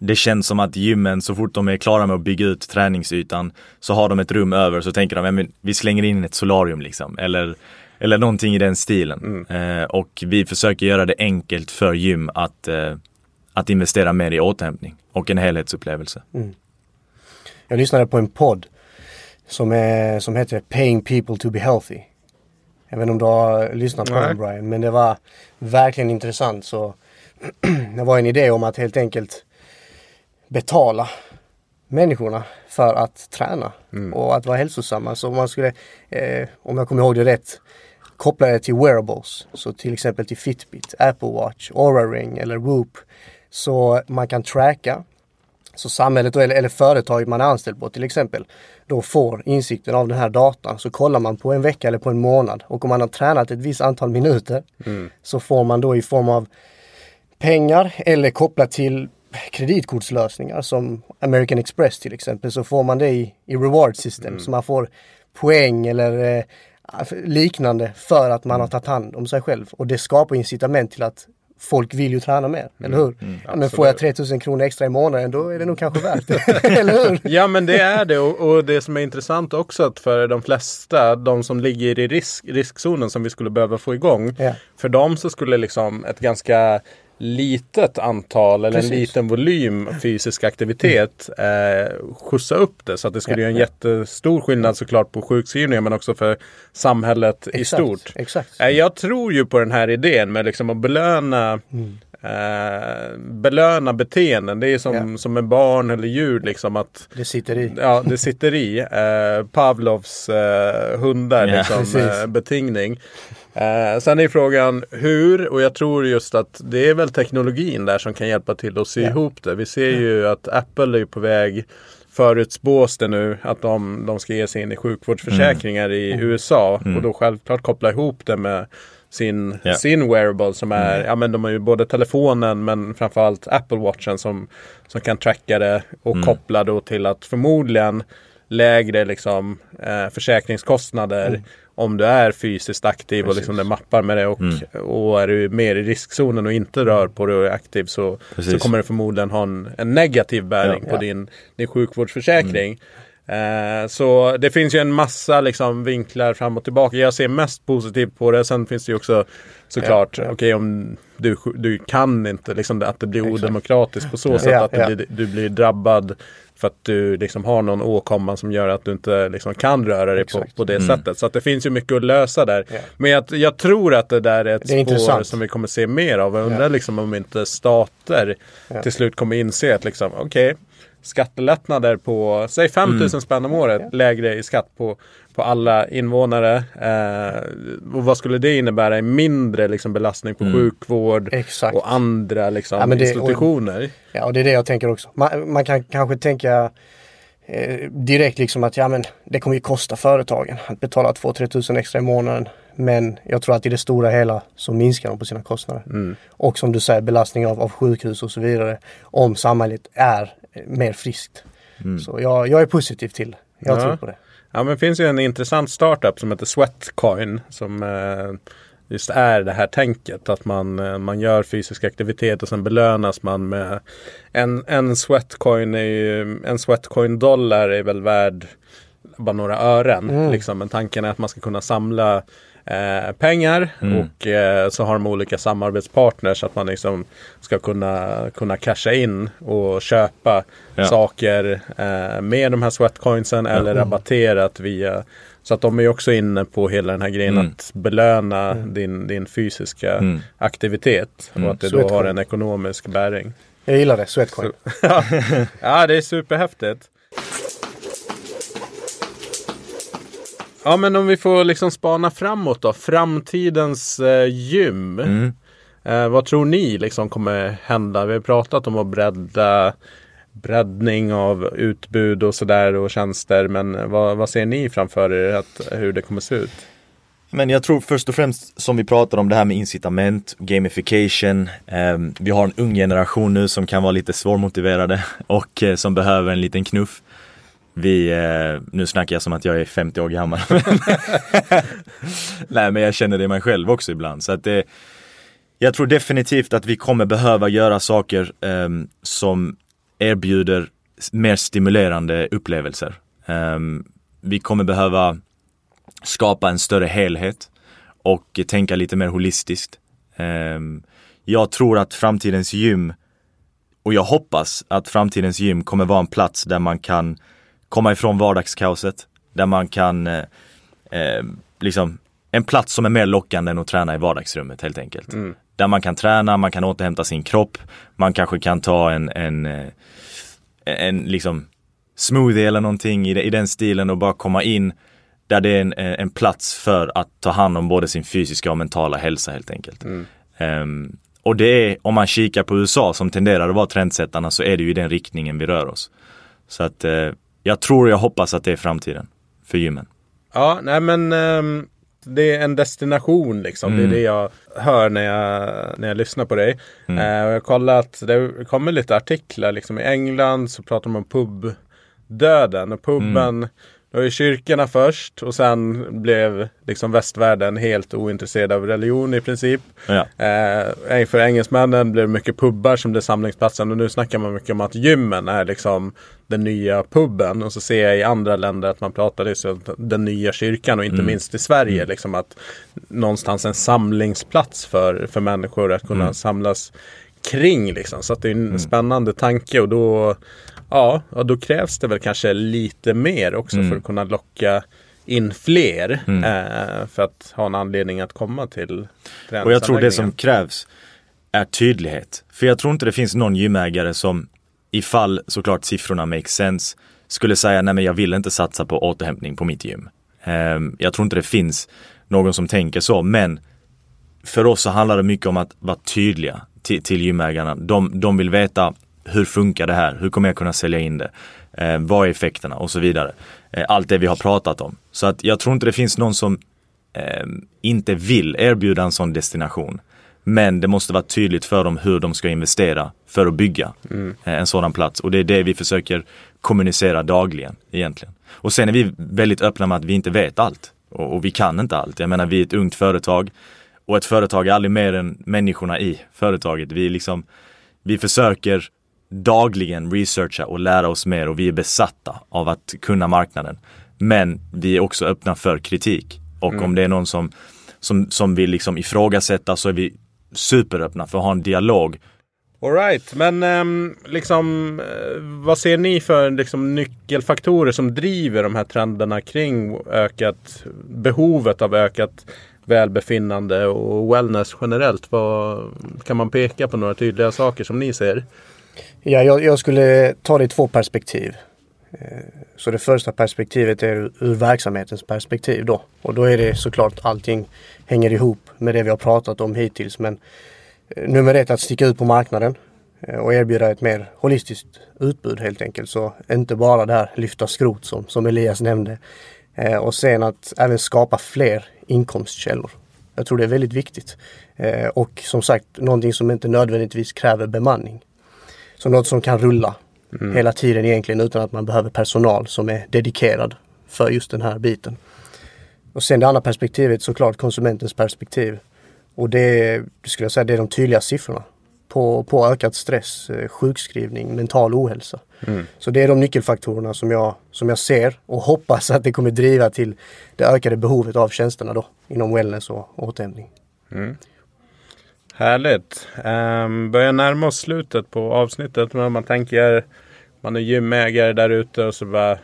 B: det känns som att gymmen, så fort de är klara med att bygga ut träningsytan, så har de ett rum över, så tänker de, ja, vi slänger in ett solarium liksom. Eller, eller någonting i den stilen. Mm. Eh, och vi försöker göra det enkelt för gym att, eh, att investera mer i återhämtning och en helhetsupplevelse. Mm.
C: Jag lyssnade på en podd som, är, som heter Paying people to be healthy. Jag vet inte om du har lyssnat på den Brian, men det var verkligen intressant. Så det var en idé om att helt enkelt betala människorna för att träna mm. och att vara hälsosamma. Så om man skulle, eh, om jag kommer ihåg det rätt, koppla det till wearables. Så till exempel till Fitbit, Apple Watch, Aura Ring eller Whoop. Så man kan tracka. Så samhället eller, eller företaget man är anställd på till exempel då får insikten av den här datan. Så kollar man på en vecka eller på en månad och om man har tränat ett visst antal minuter mm. så får man då i form av pengar eller kopplat till kreditkortslösningar som American Express till exempel så får man det i, i reward system. Mm. Så man får poäng eller eh, liknande för att man har tagit hand om sig själv. Och det skapar incitament till att folk vill ju träna mer, eller hur? ja, men får jag 3000 kronor extra i månaden då är det nog kanske värt det. eller hur?
A: Ja men det är det och, och det som är intressant också att för de flesta, de som ligger i risk, riskzonen som vi skulle behöva få igång.
C: Ja.
A: För dem så skulle liksom ett ganska litet antal eller
C: Precis.
A: en liten volym fysisk aktivitet eh, skjutsa upp det. Så att det skulle
C: Ja,
A: göra en
C: ja.
A: jättestor skillnad såklart på sjukskrivningar men också för samhället i
C: Exakt,
A: stort.
C: Exakt.
A: Eh, Jag tror ju på den här idén med liksom att belöna
C: Mm.
A: eh, belöna beteenden. Det är som,
C: Ja.
A: som med barn eller djur liksom att
C: Det sitter i.
A: Ja, det sitter i. Eh, Pavlovs eh, hundar,
B: Ja,
A: liksom, eh, betingning. Eh, sen är frågan hur och jag tror just att det är väl teknologin där som kan hjälpa till att sy
C: Ja.
A: ihop det. Vi ser ju att Apple är på väg förutspås det nu att de, de ska ge sig in i sjukvårdsförsäkringar i USA. Och då självklart koppla ihop det med sin,
B: Ja.
A: sin wearable som är, ja men de har ju både telefonen men framförallt Apple Watchen som, som kan tracka det och koppla då till att förmodligen lägre liksom eh, försäkringskostnader om du är fysiskt aktiv och liksom det mappar med det och, och är du mer i riskzonen och inte rör på dig och är aktiv så, så
B: Precis.
A: kommer det förmodligen ha en, en negativ bäring
B: Ja.
A: på
C: Ja.
A: din, din sjukvårdsförsäkring. Eh, så det finns ju en massa liksom, vinklar fram och tillbaka. Jag ser mest positivt på det. Sen finns det ju också såklart,
C: Ja, ja.
A: okej om du, du kan inte, liksom, att det blir
C: Exakt.
A: odemokratiskt på så
C: Ja.
A: sätt
C: Ja,
A: att blir, du blir drabbad för att du liksom har någon åkomma som gör att du inte liksom kan röra dig på, på det sättet. Så att det finns ju mycket att lösa där.
C: Ja.
A: Men jag, jag tror att det där är ett
C: Det är
A: spår
C: intressant.
A: som vi kommer se mer av. Jag undrar
C: Ja.
A: liksom om inte stater
C: Ja.
A: till slut kommer inse att liksom, okej, skattelättnader på, säg 5 000
C: Mm.
A: spänn om året lägre i skatt på, på alla invånare. Eh, och vad skulle det innebära i mindre liksom, belastning på sjukvård
C: Mm. Exakt.
A: och andra liksom,
C: Ja, det-
A: institutioner?
C: Ja, och det är det jag tänker också. Man, man kan kanske tänka eh, direkt liksom att ja, men det kommer ju kosta företagen att betala 2-3 tusen extra i månaden. Men jag tror att i det stora hela så minskar de på sina kostnader.
A: Mm.
C: Och som du säger belastning av, av sjukhus och så vidare. Om samhället är mer friskt. Så jag, jag är positiv till. Jag
A: Ja.
C: tror på det.
A: Ja, men det finns ju en intressant startup som heter Sweatcoin som eh, just är det här tänket att man, eh, man gör fysisk aktivitet och sen belönas man med en, en Sweatcoin är ju, en Sweatcoin dollar är väl värd bara några ören. Liksom. Men tanken är att man ska kunna samla eh, pengar och eh, så har de olika samarbetspartners så att man liksom ska kunna, kunna casha in och köpa
B: Ja.
A: saker eh, med de här sweatcoinsen eller rabatterat via så att de är också inne på hela den här grejen
B: Mm.
A: att belöna din, din fysiska
B: Mm.
A: aktivitet och att det då har en ekonomisk bäring.
C: Jag gillar det, Sweatcoin.
A: Ja, det är superhäftigt. Ja, men om vi får liksom spana framåt då. Framtidens eh, gym.
B: Mm.
A: Eh, vad tror ni liksom kommer hända? Vi har pratat om att bredda breddning av utbud och sådär och tjänster. Men vad, vad ser ni framför er att, hur det kommer se ut?
B: Men jag tror först och främst som vi pratar om det här med incitament, gamification. Eh, vi har en ung generation nu som kan vara lite svårmotiverade och eh, som behöver en liten knuff. Vi, eh, nu snackar jag som att jag är 50 år gammal. Nej men jag känner det mig själv också ibland. Så att det, jag tror definitivt att vi kommer behöva göra saker eh, som erbjuder mer stimulerande upplevelser. Eh, vi kommer behöva skapa en större helhet och tänka lite mer holistiskt. Ehm, jag tror att framtidens gym och jag hoppas att framtidens gym kommer vara en plats där man kan komma ifrån vardagskaoset, där man kan eh, eh, liksom en plats som är mer lockande än att träna i vardagsrummet helt enkelt. Där man kan träna, man kan återhämta sin kropp, man kanske kan ta en, en, eh, en liksom smoothie eller någonting i, i den stilen och bara komma in där det är en, en plats för att ta hand om både sin fysiska och mentala hälsa helt enkelt. Ehm, och det är, om man kikar på USA som tenderar att vara trendsättarna så är det ju i den riktningen vi rör oss. Så att eh, jag tror och jag hoppas att det är framtiden för gymmen.
A: Ja, nej men ehm, det är en destination liksom. Det är det jag hör när jag, när jag lyssnar på dig. Eh, och jag har kollat, det kommer lite artiklar liksom. I England så pratar de om pubdöden och puben det var ju kyrkorna först och sen blev liksom västvärlden helt ointresserad av religion i princip.
B: Ja.
A: Eh, för engelsmännen blev det mycket pubbar som blev samlingsplatsen och nu snackar man mycket om att gymmen är liksom den nya puben. Och så ser jag i andra länder att man pratar liksom den nya kyrkan och inte
B: Mm.
A: minst i Sverige. Liksom att någonstans en samlingsplats för, för människor att kunna
B: Mm.
A: samlas kring. Liksom. Så att det är en spännande tanke och då, ja, och då krävs det väl kanske lite mer också
B: Mm.
A: för att kunna locka in fler.
B: Mm.
A: Eh, för att ha en anledning att komma till
B: Och jag tror det som krävs är tydlighet. För jag tror inte det finns någon gymägare som ifall såklart siffrorna make sense skulle säga nej men jag vill inte satsa på återhämtning på mitt gym. Ehm, jag tror inte det finns någon som tänker så men för oss så handlar det mycket om att vara tydliga till, till gymägarna. De, de vill veta hur funkar det här? Hur kommer jag kunna sälja in det? Eh, vad är effekterna? Och så vidare. Eh, allt det vi har pratat om. Så att jag tror inte det finns någon som eh, inte vill erbjuda en sån destination. Men det måste vara tydligt för dem hur de ska investera för att bygga eh, en sådan plats. Och det är det vi försöker kommunicera dagligen egentligen. Och sen är vi väldigt öppna med att vi inte vet allt. Och, och vi kan inte allt. Jag menar vi är ett ungt företag. Och ett företag är aldrig mer än människorna i företaget. Vi, liksom, vi försöker dagligen researcha och lära oss mer och vi är besatta av att kunna marknaden. Men vi är också öppna för kritik. Och om det är någon som, som, som vill liksom ifrågasätta så är vi superöppna för att ha en dialog.
A: Alright, men ehm, liksom eh, vad ser ni för liksom, nyckelfaktorer som driver de här trenderna kring ökat behovet av ökat välbefinnande och wellness generellt? Vad, kan man peka på några tydliga saker som ni ser?
C: Ja, jag, jag skulle ta det i två perspektiv. Eh, så det första perspektivet är ur- verksamhetens perspektiv då. Och då är det såklart allting hänger ihop med det vi har pratat om hittills. Men eh, nummer ett att sticka ut på marknaden eh, och erbjuda ett mer holistiskt utbud helt enkelt. Så inte bara det här lyfta skrot som, som Elias nämnde. Och sen att även skapa fler inkomstkällor. Jag tror det är väldigt viktigt. Och som sagt, någonting som inte nödvändigtvis kräver bemanning. Så något som kan rulla hela tiden egentligen utan att man behöver personal som är dedikerad för just den här biten. Och sen det andra perspektivet såklart konsumentens perspektiv. Och det, det skulle jag säga, det är de tydliga siffrorna. På, på ökad stress, eh, sjukskrivning, mental ohälsa. Så det är de nyckelfaktorerna som jag, som jag ser och hoppas att det kommer driva till det ökade behovet av tjänsterna då inom wellness och återhämtning.
A: Härligt. Um, börjar närma oss slutet på avsnittet. Men man tänker man är gymägare där ute och så bara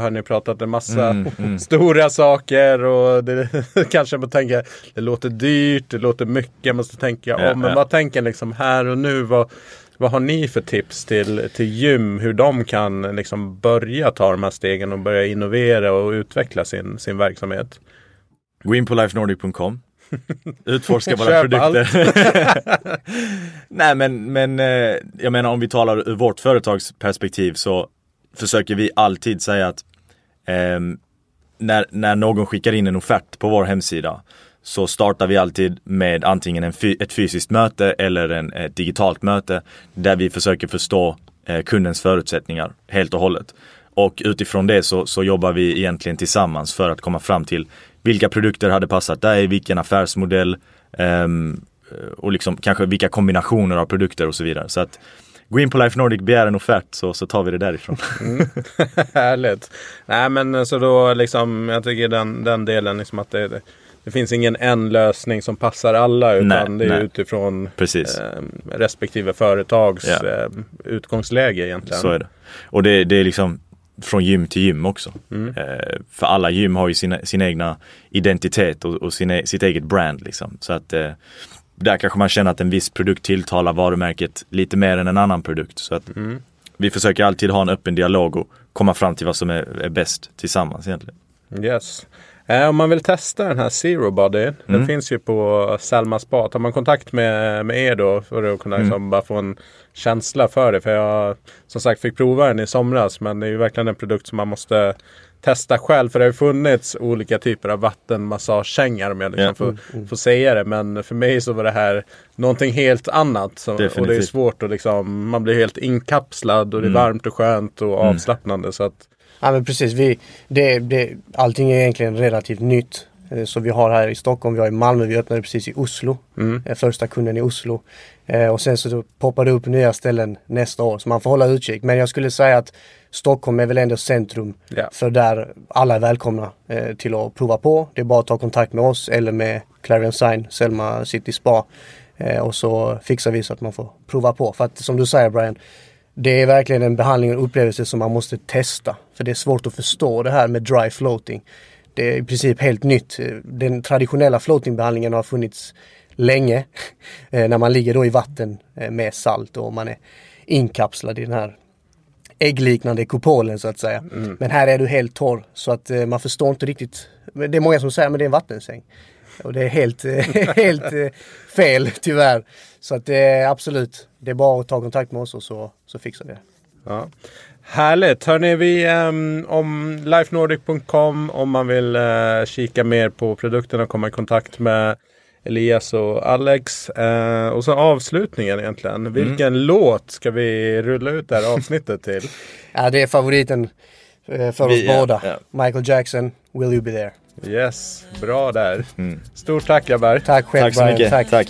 A: har ni pratat en massa
B: Mm,
A: stora saker och det, kanske man tänker det låter dyrt, det låter mycket, jag måste tänka
B: Ja,
A: om. Men
B: ja.
A: vad tänker liksom här och nu? Vad, vad har ni för tips till, till gym? Hur de kan liksom börja ta de här stegen och börja innovera och utveckla sin, sin verksamhet?
B: Gå in på lifenordic.com Utforska våra produkter. Nej men, men eh, jag menar om vi talar ur vårt företags perspektiv så försöker vi alltid säga att ehm, när, när någon skickar in en offert på vår hemsida så startar vi alltid med antingen en ett fysiskt möte eller en, ett digitalt möte där vi försöker förstå eh, kundens förutsättningar helt och hållet. Och utifrån det så, så jobbar vi egentligen tillsammans för att komma fram till vilka produkter hade passat dig, vilken affärsmodell ehm, och liksom kanske vilka kombinationer av produkter och så vidare. Så att gå in på Life Nordic, begär en offert så, så tar vi det därifrån.
A: Härligt. Nej men så då liksom, jag tycker den, den delen liksom att det, det finns ingen en lösning som passar alla utan
B: Nej,
A: det är
B: nej.
A: utifrån
B: Precis.
A: eh, respektive företags
B: Ja.
A: eh, utgångsläge egentligen.
B: Så är det. Och det, det är liksom från gym till gym också. Eh, för alla gym har ju sina, sin egna identitet och, och sina, sitt eget brand liksom. Så att eh, där kanske man känner att en viss produkt tilltalar varumärket lite mer än en annan produkt. Så att vi försöker alltid ha en öppen dialog och komma fram till vad som är, är bäst tillsammans egentligen.
A: Yes. Eh, om man vill testa den här Zero Body. Den
B: Mm.
A: finns ju på Selma Spa. Tar man kontakt med, med er då för att kunna
B: Mm.
A: liksom bara få en känsla för det. För jag som sagt fick prova den i somras. Men det är ju verkligen en produkt som man måste testa själv. För det har ju funnits olika typer av vattenmassagesängar om jag liksom
B: Ja.
A: får, får säga det. Men för mig så var det här någonting helt annat. Så, och det är svårt att liksom, man blir helt inkapslad och det är
B: Mm.
A: varmt och skönt och avslappnande. Så att
C: Ja men precis, vi, det, det, allting är egentligen relativt nytt. Eh, Så vi har här i Stockholm, vi har i Malmö, vi öppnade precis i Oslo.
A: Mm.
C: eh, Första kunden i Oslo. Eh, Och sen så poppar det upp nya ställen nästa år. Så man får hålla utkik. Men jag skulle säga att Stockholm är väl ändå centrum
A: Ja.
C: för där alla är välkomna till att prova på. Det är bara att ta kontakt med oss eller med Clarion Sign, Selma City Spa. Och så fixar vi så att man får prova på. För att som du säger Brian, det är verkligen en behandling och upplevelse som man måste testa. För det är svårt att förstå det här med dry floating. Det är i princip helt nytt. Den traditionella floatingbehandlingen har funnits länge. eh, När man ligger då i vatten eh, med salt och man är inkapslad i den här äggliknande kupolen så att säga. Men här är du helt torr så att eh, man förstår inte riktigt. Men Det är många som säger att det är en vattensäng. Och det är helt, helt fel tyvärr. Så att det är absolut, det är bara att ta kontakt med oss och så, så fixar vi det.
A: Ja. Härligt! Hörni, vi um, om lifenordic.com om man vill eh, kika mer på produkterna och komma i kontakt med Elias och Alex. Eh, och så avslutningen egentligen. Vilken låt ska vi rulla ut det här avsnittet till?
C: Ja, det är favoriten eh, för oss båda.
B: ja.
C: Michael Jackson, Will You Be There.
A: Yes, bra där. Stort tack grabbar!
C: Tack själv
B: Tack så mycket.
C: Tack.
B: Tack.